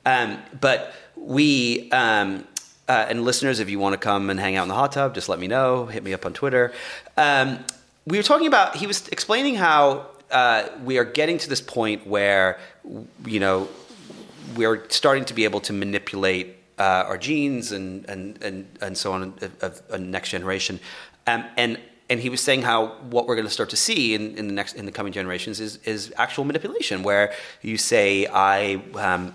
Um, but we um, uh, and listeners, if you want to come and hang out in the hot tub, just let me know. Hit me up on Twitter. Um, we were talking about. He was explaining how uh, we are getting to this point where you know we're starting to be able to manipulate uh, our genes and, and, and, and so on of, a next generation. Um, and and he was saying how what we're going to start to see in, in the next in the coming generations is is actual manipulation, where you say I. Um,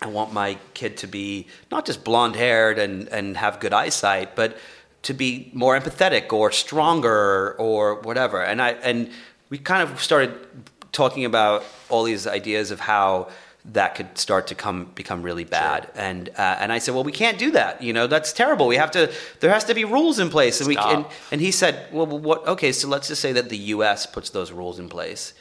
I want my kid to be not just blonde haired and, and have good eyesight, but to be more empathetic or stronger or whatever. And I and we kind of started talking about all these ideas of how that could start to come become really bad. And uh, and I said, well, we can't do that. You know, that's terrible. We have to. There has to be rules in place. And we Stop. and, and he said, well, what? Okay, so let's just say that the U.S. puts those rules in place.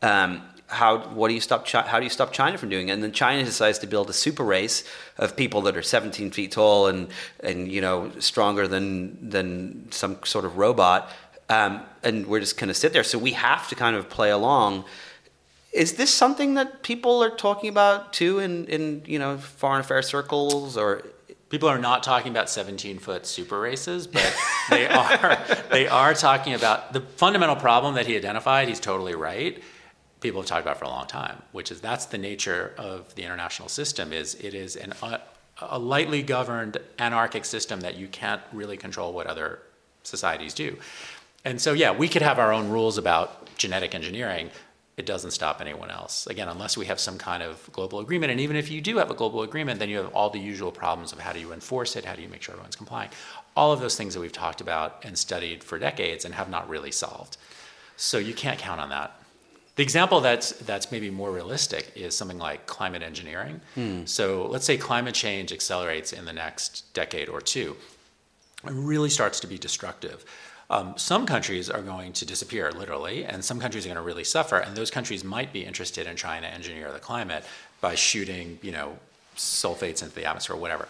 Um, how what do you stop Chi- how do you stop China from doing it? And then China decides to build a super race of people that are 17 feet tall and and you know stronger than than some sort of robot, um, and we're just going to sit there. So we have to kind of play along. Is this something that people are talking about too in in you know foreign affairs circles or? People are not talking about 17 foot super races, but they *laughs* are they are talking about the fundamental problem that he identified. He's totally right people have talked about for a long time, which is that's the nature of the international system. Is it is an, a, a lightly governed anarchic system that you can't really control what other societies do. And so, yeah, we could have our own rules about genetic engineering. It doesn't stop anyone else. Again, unless we have some kind of global agreement. And even if you do have a global agreement, then you have all the usual problems of how do you enforce it? How do you make sure everyone's complying? All of those things that we've talked about and studied for decades and have not really solved. So you can't count on that. The example that's that's maybe more realistic is something like climate engineering. Hmm. So let's say climate change accelerates in the next decade or two. It really starts to be destructive. Um, some countries are going to disappear literally, and some countries are going to really suffer. And those countries might be interested in trying to engineer the climate by shooting, you know, sulfates into the atmosphere or whatever.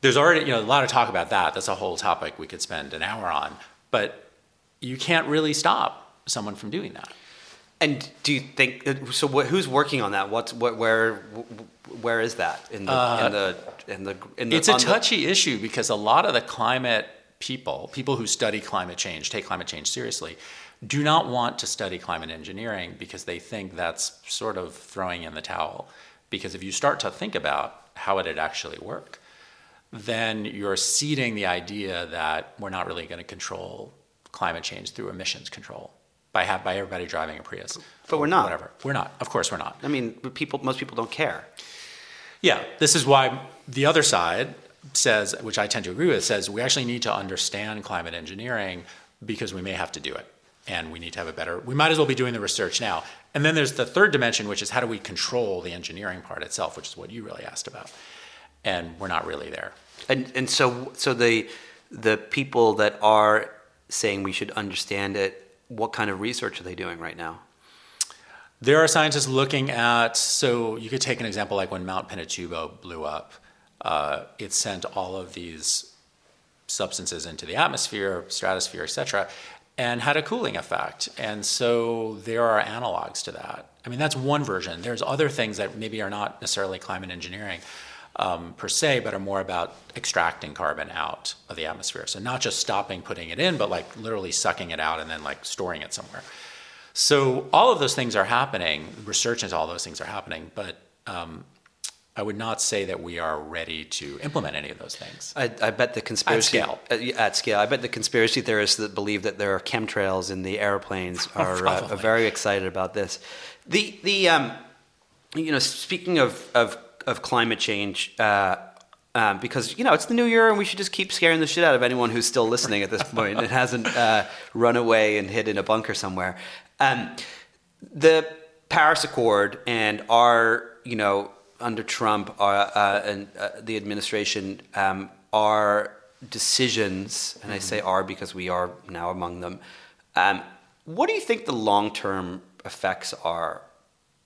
There's already, you know, a lot of talk about that. That's a whole topic we could spend an hour on. But you can't really stop someone from doing that. And do you think so? What, who's working on that? What's what? Where where is that in the uh, in the in the? In the it's a touchy the... issue because a lot of the climate people, people who study climate change, take climate change seriously, do not want to study climate engineering because they think that's sort of throwing in the towel. Because if you start to think about how it would actually work, then you're seeding the idea that we're not really going to control climate change through emissions control by have by everybody driving a Prius. But we're not. Whatever. We're not. Of course, we're not. I mean, people. Most people don't care. Yeah, this is why the other side says, which I tend to agree with, says we actually need to understand climate engineering because we may have to do it, and we need to have a better. We might as well be doing the research now. And then there's the third dimension, which is how do we control the engineering part itself, which is what you really asked about, and we're not really there. And and so so the the people that are saying we should understand it what kind of research are they doing right now? There are scientists looking at, so you could take an example like when Mount Pinatubo blew up. Uh, it sent all of these substances into the atmosphere, stratosphere, etc., and had a cooling effect. And so there are analogs to that. I mean, that's one version. There's other things that maybe are not necessarily climate engineering um, per se, but are more about extracting carbon out of the atmosphere. So not just stopping putting it in, but like literally sucking it out and then like storing it somewhere. So all of those things are happening. Research into all those things are happening, but um, I would not say that we are ready to implement any of those things. I, I bet the conspiracy at scale. At, at, scale. I bet the conspiracy theorists that believe that there are chemtrails in the airplanes are, uh, are very excited about this. The the um, you know speaking of of of climate change. Uh, um, because you know it's the new year and we should just keep scaring the shit out of anyone who's still listening at this *laughs* point and hasn't uh, run away and hid in a bunker somewhere. Um, the Paris Accord and our you know under Trump uh, uh and uh, the administration um, our decisions, and I say are because we are now among them. Um, what do you think the long term effects are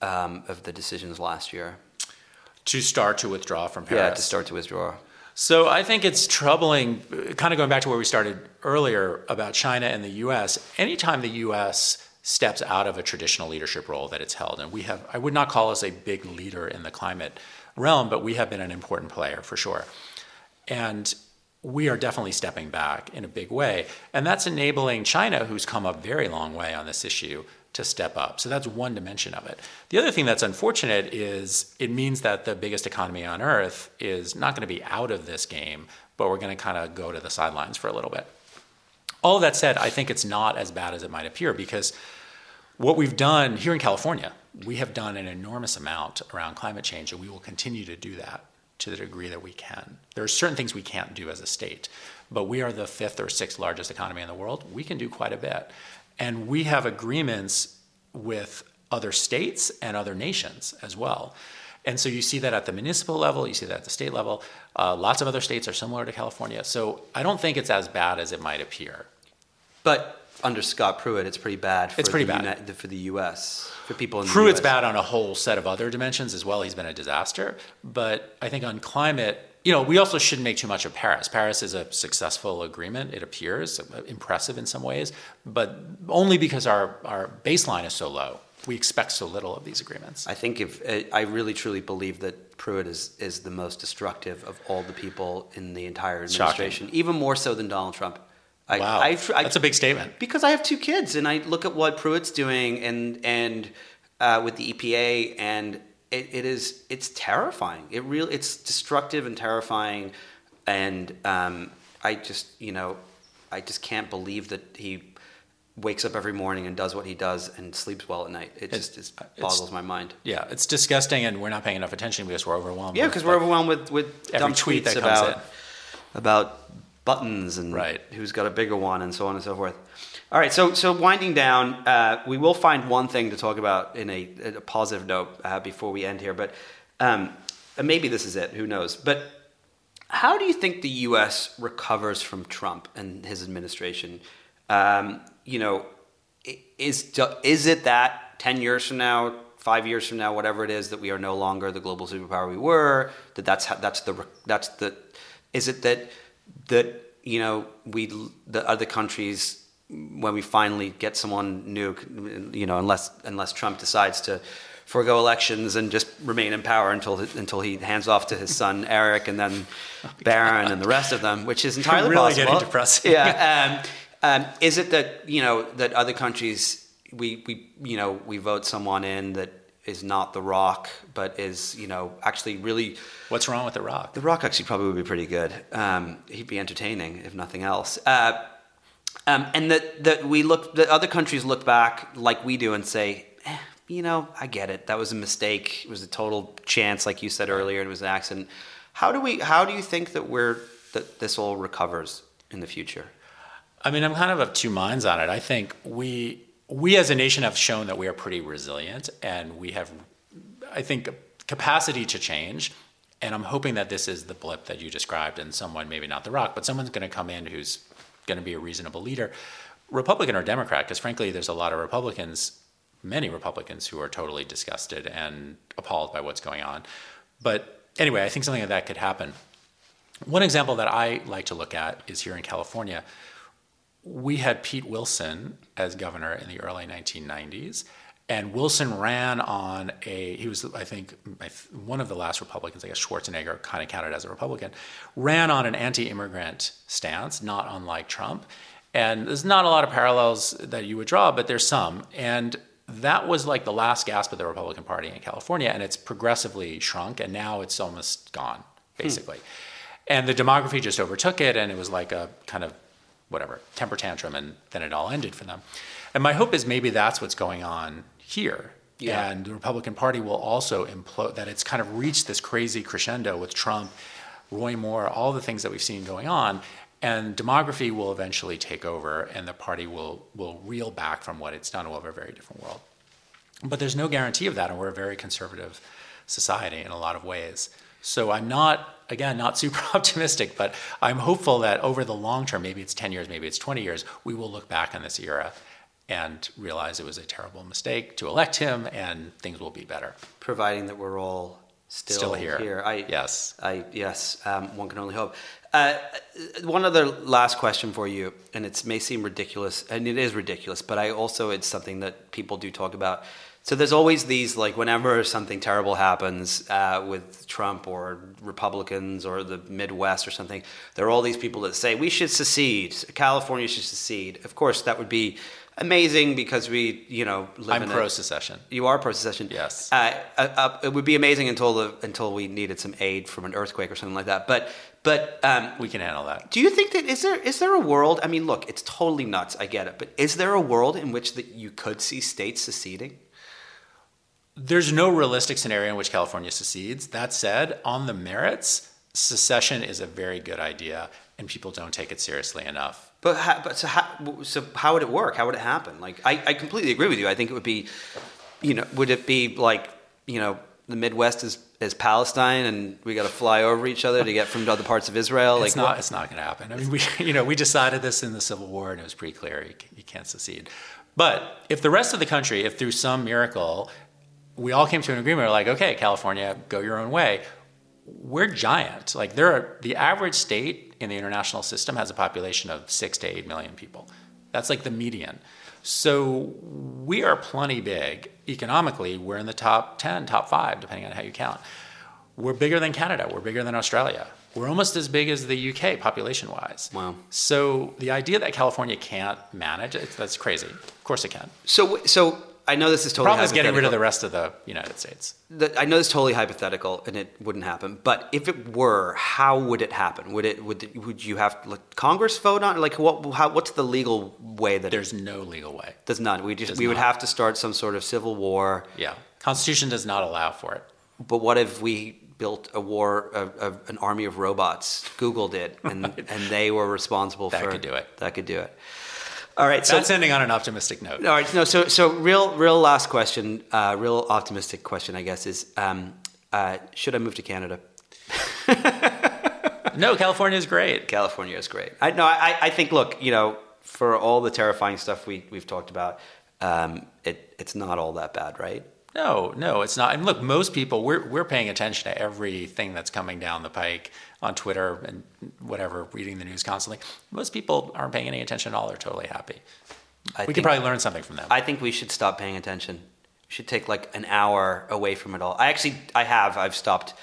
um, of the decisions last year? to start to withdraw from Paris. Yeah, to start to withdraw. So I think it's troubling, kind of going back to where we started earlier about China and the U.S. Anytime the U.S. steps out of a traditional leadership role that it's held, and we have, I would not call us a big leader in the climate realm, but we have been an important player for sure. And we are definitely stepping back in a big way. And that's enabling China, who's come a very long way on this issue, to step up. So that's one dimension of it. The other thing that's unfortunate is it means that the biggest economy on earth is not going to be out of this game, but we're going to kind of go to the sidelines for a little bit. All of that said, I think it's not as bad as it might appear because what we've done here in California, we have done an enormous amount around climate change, and we will continue to do that to the degree that we can. There are certain things we can't do as a state, but we are the fifth or sixth largest economy in the world. We can do quite a bit. And we have agreements with other states and other nations as well. And so you see that at the municipal level, you see that at the state level. Uh, lots of other states are similar to California. So I don't think it's as bad as it might appear. But under Scott Pruitt, it's pretty bad. For It's pretty the bad. Uni- for the U.S. for people in the Pruitt's US. bad on a whole set of other dimensions as well. He's been a disaster. But I think on climate, you know, we also shouldn't make too much of Paris. Paris is a successful agreement, it appears, impressive in some ways, but only because our, our baseline is so low. We expect so little of these agreements. I think if uh, I really truly believe that Pruitt is is the most destructive of all the people in the entire Shocking. administration, even more so than Donald Trump. I, wow. I, I, That's a big statement. because I have two kids and I look at what Pruitt's doing and and uh, with the EPA and it, it is it's terrifying. It really it's destructive and terrifying, and um, I just you know I just can't believe that he wakes up every morning and does what he does and sleeps well at night. It It's- just, it's- boggles my mind. Yeah, it's disgusting, and we're not paying enough attention because we're overwhelmed. Yeah, because we're overwhelmed with with every dumb tweet tweets that comes about in. about buttons and Right. who's got a bigger one and so on and so forth. All right, so so winding down, uh, we will find one thing to talk about in a, in a positive note uh, before we end here, but um, and maybe this is it. Who knows? But how do you think the U.S. recovers from Trump and his administration? Um, you know, is is it that ten years from now, five years from now, whatever it is, that we are no longer the global superpower we were? That that's how, that's the that's the is it that that you know we the other countries when we finally get someone new, you know, unless unless Trump decides to forego elections and just remain in power until until he hands off to his son Eric and then *laughs* Barron and the rest of them, which is entirely Really possible. getting depressing. Yeah. *laughs* Um, um, is it that you know that other countries we we you know we vote someone in that is not The Rock, but is you know actually really What's wrong with The Rock? the Rock actually probably would be pretty good. Um, he'd be entertaining if nothing else. Uh, um, and that that we look, that other countries look back like we do and say, eh, you know, I get it. That was a mistake. It was a total chance, like you said earlier. It was an accident. How do we? How do you think that we're that this all recovers in the future? I mean, I'm kind of of two minds on it. I think we we as a nation have shown that we are pretty resilient, and we have, I think, capacity to change. And I'm hoping that this is the blip that you described, and someone maybe not the Rock, but someone's going to come in who's going to be a reasonable leader, Republican or Democrat, because frankly, there's a lot of Republicans, many Republicans, who are totally disgusted and appalled by what's going on. But anyway, I think something like that could happen. One example that I like to look at is here in California. We had Pete Wilson as governor in the early 1990s, and Wilson ran on a, he was, I think, one of the last Republicans, I guess Schwarzenegger kind of counted as a Republican, ran on an anti immigrant stance, not unlike Trump. And there's not a lot of parallels that you would draw, but there's some. And that was like the last gasp of the Republican Party in California, and it's progressively shrunk, and now it's almost gone, hmm. basically. And the demography just overtook it, and it was like a kind of whatever temper tantrum, and then it all ended for them. And my hope is maybe that's what's going on here. Yeah. And the Republican Party will also implode, that it's kind of reached this crazy crescendo with Trump, Roy Moore, all the things that we've seen going on. And demography will eventually take over, and the party will, will reel back from what it's done. We'll have a very different world. But there's no guarantee of that, and we're a very conservative society in a lot of ways. So I'm not, again, not *laughs* super optimistic, but I'm hopeful that over the long term, maybe it's 10 years, maybe it's 20 years, we will look back on this era and realize it was a terrible mistake to elect him, and things will be better. Providing that we're all still, Still here. I, Yes. I yes. Um, one can only hope. Uh, one other last question for you, and it may seem ridiculous, and it is ridiculous, but I also it's something that people do talk about. So there's always these like whenever something terrible happens uh, with Trump or Republicans or the Midwest or something, there are all these people that say we should secede, California should secede. Of course, that would be amazing because we, you know, live I'm pro secession. you are pro secession. Yes. Uh, uh, uh, it would be amazing until the until we needed some aid from an earthquake or something like that. But but um, We can handle that. do you think that is there is there a world? I mean, look, it's totally nuts. I get it, but is there a world in which that you could see states seceding? There's no realistic scenario in which California secedes. That said, on the merits, secession is a very good idea, and people don't take it seriously enough. But how, but so how so how would it work? How would it happen? Like I, I completely agree with you. I think it would be, you know, would it be like you know the Midwest is as Palestine, and we got to fly over each other to get from other parts of Israel. Like, It's not. what- It's not going to happen. I mean, we *laughs* you know we decided this in the Civil War, and it was pretty clear you, you can't secede. But if the rest of the country, if through some miracle, we all came to an agreement, we're like, okay, California, go your own way. We're giant. Like there are the average state in the international system has a population of six to eight million people. That's like the median. So we are plenty big economically. We're in the top ten, top five, depending on how you count. We're bigger than Canada. We're bigger than Australia. We're almost as big as the UK population wise. Wow. So the idea that California can't manage it, that's crazy. Of course it can. so, so I know this is The totally problem is getting rid of the rest of the United States. the, I know this is totally hypothetical and it wouldn't happen, but if it were, how would it happen? Would it would it, would you have like Congress vote on it? like what how, what's the legal way that There's no legal way. it does not? We just Does we would have to start some sort of civil war. Yeah. Constitution does not allow for it. But what if we built a war of, of an army of robots? Google did, and *laughs* and they were responsible That for that. could do it. That could do it. All right, so That's ending on an optimistic note. All right, no. So, so real, real last question, uh, real optimistic question, I guess, is um, uh, should I move to Canada? *laughs* No, California is great. California is great. I no, I, I think. Look, you know, for all the terrifying stuff we we've talked about, um, it it's not all that bad, right? No, no, it's not. And look, most people we're we're paying attention to everything that's coming down the pike on Twitter and whatever, reading the news constantly. Most people aren't paying any attention at all. They're totally happy. I we could probably learn something from them. I think we should stop paying attention. We should take like an hour away from it all. I actually, I have. I've stopped.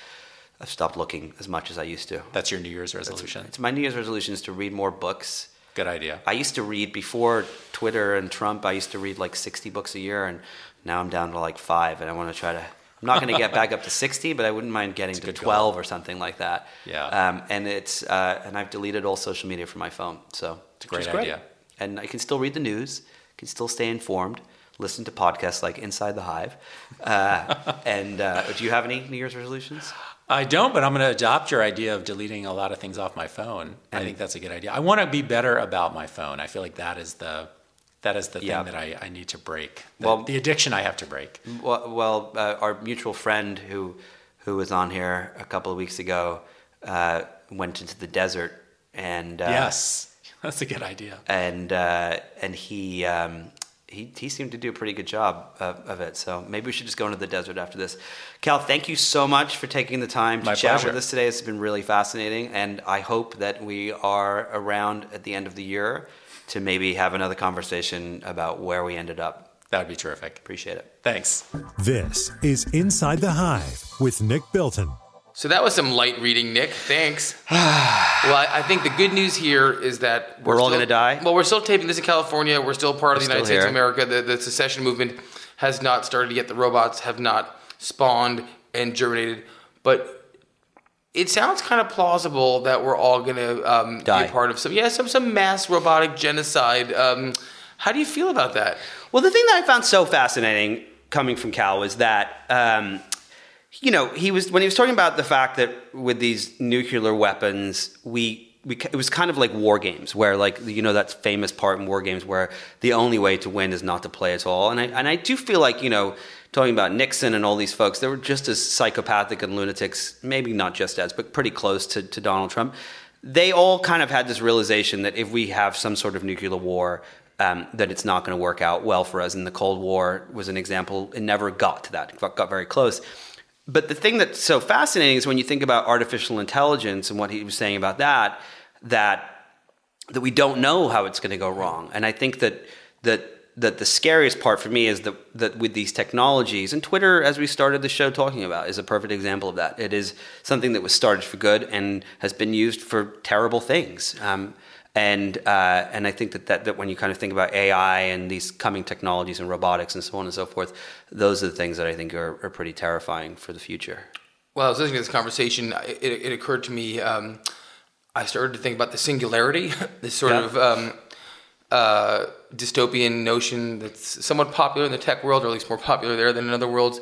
I've stopped looking as much as I used to. That's your New Year's resolution. It's my New Year's resolution is to read more books. Good idea. I used to read before Twitter and Trump. I used to read like 60 books a year, and now I'm down to like five. And I want to try to. I'm not going to get back up to 60, but I wouldn't mind getting a to good 12 or something like that. Yeah. Um, and it's uh, and I've deleted all social media from my phone, so it's a great idea. And I can still read the news, can still stay informed, listen to podcasts like Inside the Hive. Uh, *laughs* and uh, do you have any New Year's resolutions? I don't, but I'm going to adopt your idea of deleting a lot of things off my phone. I think that's a good idea. I want to be better about my phone. I feel like that is the that is the Yeah. thing that I, I need to break. The, Well- the addiction I have to break. Well, well uh, our mutual friend who who was on here a couple of weeks ago uh, went into the desert and uh, yes, *laughs* that's a good idea. and uh, and he. Um, he, he seemed to do a pretty good job of, of it. So maybe we should just go into the desert after this. Kal, thank you so much for taking the time to My chat pleasure. with us today. It's been really fascinating. And I hope that we are around at the end of the year to maybe have another conversation about where we ended up. That would be terrific. Appreciate it. Thanks. This is Inside the Hive with Nick Bilton. So that was some light reading, Nick. Thanks. *sighs* well, I, I think the good news here is that We're all still- gonna die? Well, we're still taping this in California. We're still part of the United still States of. America. The, the secession movement has not started yet. The robots have not spawned and germinated. But it sounds kind of plausible that we're all going to um, be a part of some, yeah, some some mass robotic genocide. Um, how do you feel about that? Well, the thing that I found so fascinating coming from Kal was that, um, you know, he was when he was talking about the fact that with these nuclear weapons, we. We, it was kind of like war games where like you know that famous part in war games where the only way to win is not to play at all and I, and I do feel like you know talking about Nixon and all these folks they were just as psychopathic and lunatics maybe not just as but pretty close to, to Donald Trump they all kind of had this realization that if we have some sort of nuclear war um, that it's not going to work out well for us. And the Cold War was an example. It never got to that. It got, very close. But the thing that's so fascinating is when you think about artificial intelligence and what he was saying about that, that that we don't know how it's going to go wrong. And I think that that that the scariest part for me is that that with these technologies and Twitter, as we started the show talking about, is a perfect example of that. It is something that was started for good and has been used for terrible things. Um, and uh, and I think that, that that when you kind of think about AI and these coming technologies and robotics and so on and so forth, those are the things that I think are, are pretty terrifying for the future. Well, I was listening to this conversation. It, it occurred to me. Um, I started to think about the singularity, *laughs* this sort Yeah. of um, uh, dystopian notion that's somewhat popular in the tech world, or at least more popular there than in other worlds.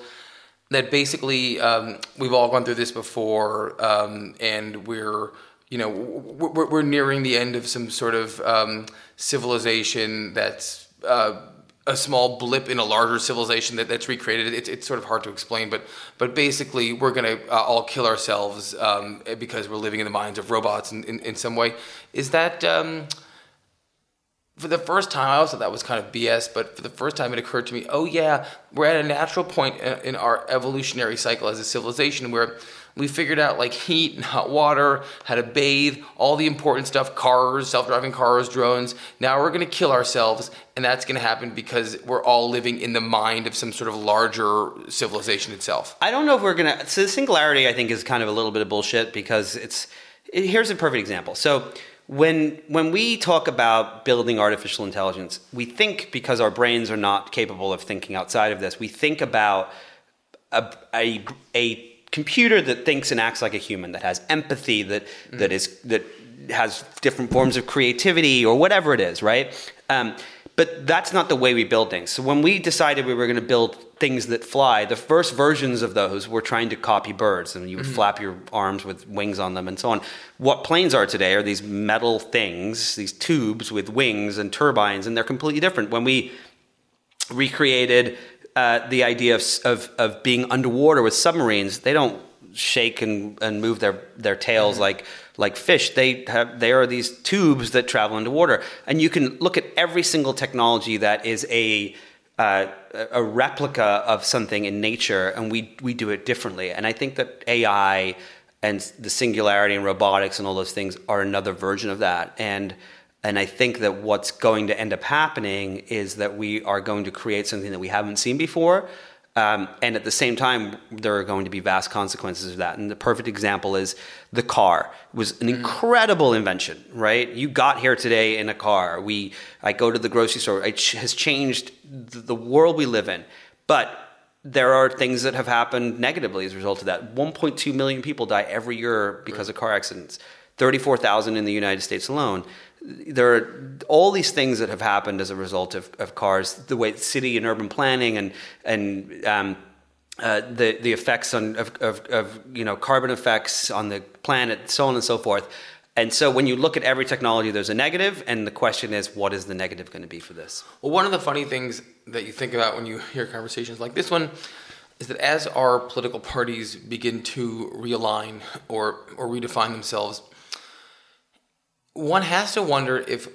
That basically um, we've all gone through this before, um, and we're you know we're, we're nearing the end of some sort of um, civilization that's uh, a small blip in a larger civilization that, that's recreated. It's, it's sort of hard to explain, but but basically we're going to uh, all kill ourselves um, because we're living in the minds of robots in, in, in some way. Is that um, for the first time? I also thought that was kind of BS, but for the first time it occurred to me, oh yeah, we're at a natural point in, our evolutionary cycle as a civilization where we figured out like heat and hot water, how to bathe, all the important stuff cars, self driving cars, drones. Now we're going to kill ourselves, and that's going to happen because we're all living in the mind of some sort of larger civilization itself. I don't know if we're gonna. So the singularity, I think, is kind of a little bit of bullshit because it's. It, here's a perfect example. So when when we talk about building artificial intelligence, we think because our brains are not capable of thinking outside of this. We think about a a, a computer that thinks and acts like a human, that has empathy, that mm. that is that has different forms of creativity or whatever it is, right? Um, but that's not the way we build things. So when we decided we were going to build things that fly, the first versions of those were trying to copy birds, and you would mm-hmm. flap your arms with wings on them and so on. What planes are today are these metal things, these tubes with wings and turbines, and they're completely different. When we recreated uh, the idea of, of, of being underwater with submarines. They don't shake and, and move their, their tails mm-hmm. like like fish. They have they are these tubes that travel into water, and you can look at every single technology that is a uh, a replica of something in nature, and we we do it differently. And I think that AI and the singularity and robotics and all those things are another version of that. And and I think that what's going to end up happening is that we are going to create something that we haven't seen before. Um, and at the same time, there are going to be vast consequences of that. And the perfect example is the car. It was an mm. incredible invention, right? You got here today in a car. We, I go to the grocery store. It has changed the world we live in. But there are things that have happened negatively as a result of that. 1.2 million people die every year because right. of car accidents. 34,000 in the United States alone there are all these things that have happened as a result of, of cars, the way city and urban planning and and um, uh, the the effects on of, of, of, you know carbon effects on the planet, so on and so forth. And so when you look at every technology, there's a negative, and the question is, what is the negative going to be for this? Well, one of the funny things that you think about when you hear conversations like this one is that as our political parties begin to realign or or redefine themselves one has to wonder if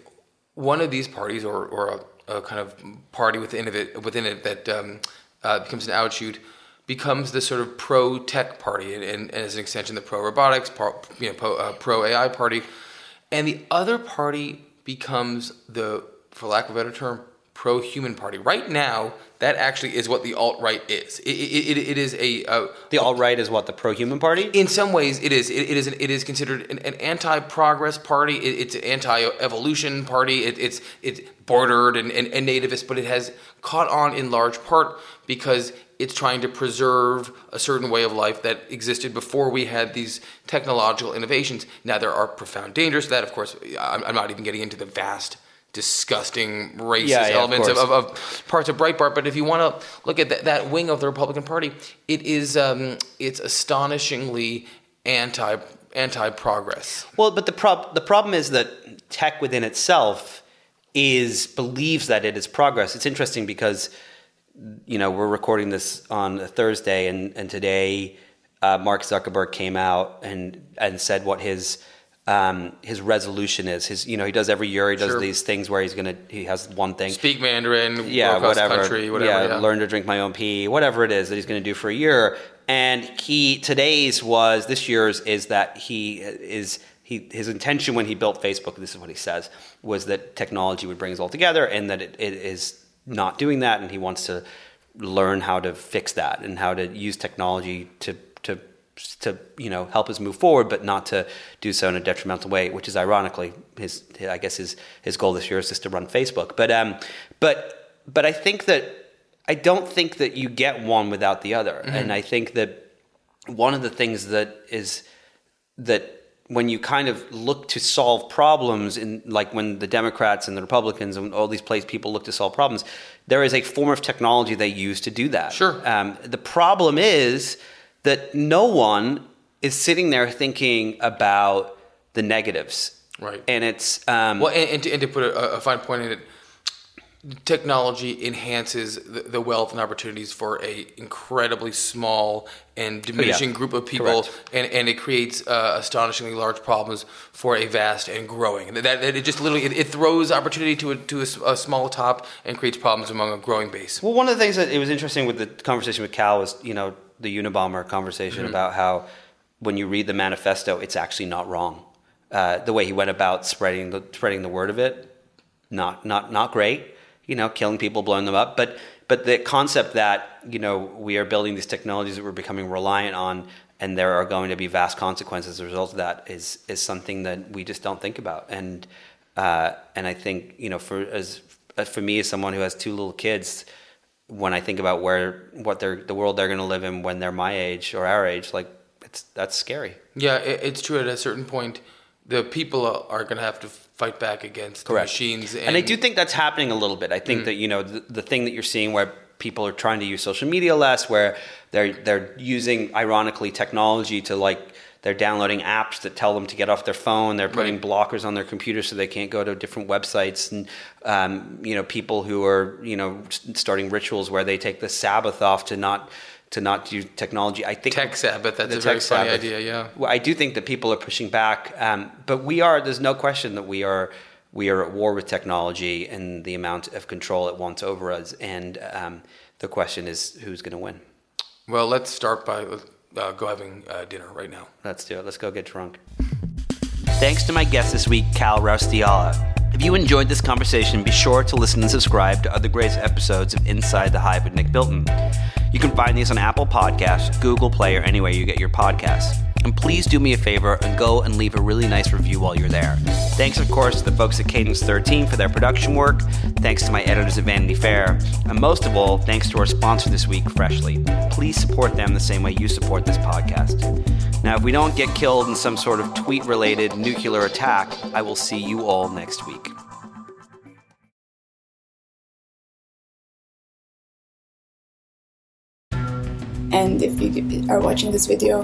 one of these parties or, or a, a kind of party within it within it that um, uh, becomes an outshoot becomes the sort of pro tech party and, and, as an extension the pro robotics you know, uh, pro AI party. And the other party becomes the for lack of a better term pro human party. Right now, that actually is what the alt right is. It, it, it, it is a uh, the alt right is what the pro human party. In some ways, it is. it is. An, it is considered an, an anti progress party. it's an anti evolution party. it's it's bordered and, and, and nativist, but it has caught on in large part because it's trying to preserve a certain way of life that existed before we had these technological innovations. Now there are profound dangers to that. Of course, I'm, I'm not even getting into the vast disgusting racist yeah, yeah, elements of, of, of, parts of Breitbart. But if you want to look at that, that wing of the Republican Party, it is um, it's astonishingly anti anti progress. Well, but the prob- the problem is that tech within itself is believes that it is progress. It's interesting because you know we're recording this on a Thursday, and and today uh, Mark Zuckerberg came out and and said what his um, his resolution is. His, you know, he does every year. He does sure. these things where he's gonna. He has one thing. Speak Mandarin. Yeah, whatever. Country, whatever. Yeah, yeah, learn to drink my own pee. Whatever it is that he's going to do for a year. And he today's was this year's is that he is. He, his intention when he built Facebook, this is what he says, was that technology would bring us all together, and that it, it is not doing that, and he wants to learn how to fix that and how to use technology to to you know help us move forward, but not to do so in a detrimental way. Which is ironically his, I guess his his goal this year is just to run Facebook. But um, but but I think that I don't think that you get one without the other, mm-hmm. and I think that one of the things that is that when you kind of look to solve problems in like when the democrats and the republicans and all these places people look to solve problems there is a form of technology they use to do that sure um, the problem is that no one is sitting there thinking about the negatives. Right. And it's um, well, and, and, to, and to put a, a, fine point in it, technology enhances the, the, wealth and opportunities for a incredibly small and diminishing yeah. group of people, and, and it creates uh, astonishingly large problems for a vast and growing. That, that it just literally it, it, throws opportunity to a, to a, a, small top and creates problems among a growing base. Well, one of the things that it was interesting with the conversation with Kal was you know the Unabomber conversation mm-hmm. about how when you read the manifesto, it's actually not wrong. Uh, the way he went about spreading the spreading the word of it, not not not great you know, killing people, blowing them up. But but the concept that you know we are building these technologies that we're becoming reliant on, and there are going to be vast consequences as a result of that is is something that we just don't think about. And uh, and I think you know for as for me as someone who has two little kids, when I think about where what they're the world they're going to live in when they're my age or our age, like it's that's scary. Yeah, it's true. At a certain point, the people are going to have to fight back against Correct. machines. And, and, I do think that's happening a little bit. I think mm. that you know the, the thing that you're seeing where people are trying to use social media less, where they're they're using ironically technology to like they're downloading apps that tell them to get off their phone. They're putting right. blockers on their computer so they can't go to different websites. And um, you know, people who are you know starting rituals where they take the Sabbath off to not to not use technology. I think tech Sabbath. That's a very funny Sabbath. idea. Yeah. Well, I do think that people are pushing back, um, but we are. There's no question that we are. We are at war with technology and the amount of control it wants over us. And um, the question is, who's going to win? Well, let's start by uh, go having uh, dinner right now. Let's do it. Let's go get drunk. Thanks to my guest this week, Kal Raustiala. If you enjoyed this conversation, be sure to listen and subscribe to other great episodes of Inside the Hive with Nick Bilton. You can find these on Apple Podcasts, Google Play, or anywhere you get your podcasts. And please do me a favor and go and leave a really nice review while you're there. Thanks, of course, to the folks at Cadence 13 for their production work. Thanks to my editors at Vanity Fair. And most of all, thanks to our sponsor this week, Freshly. Please support them the same way you support this podcast. Now, if we don't get killed in some sort of tweet related nuclear attack, I will see you all next week. And if you are watching this video,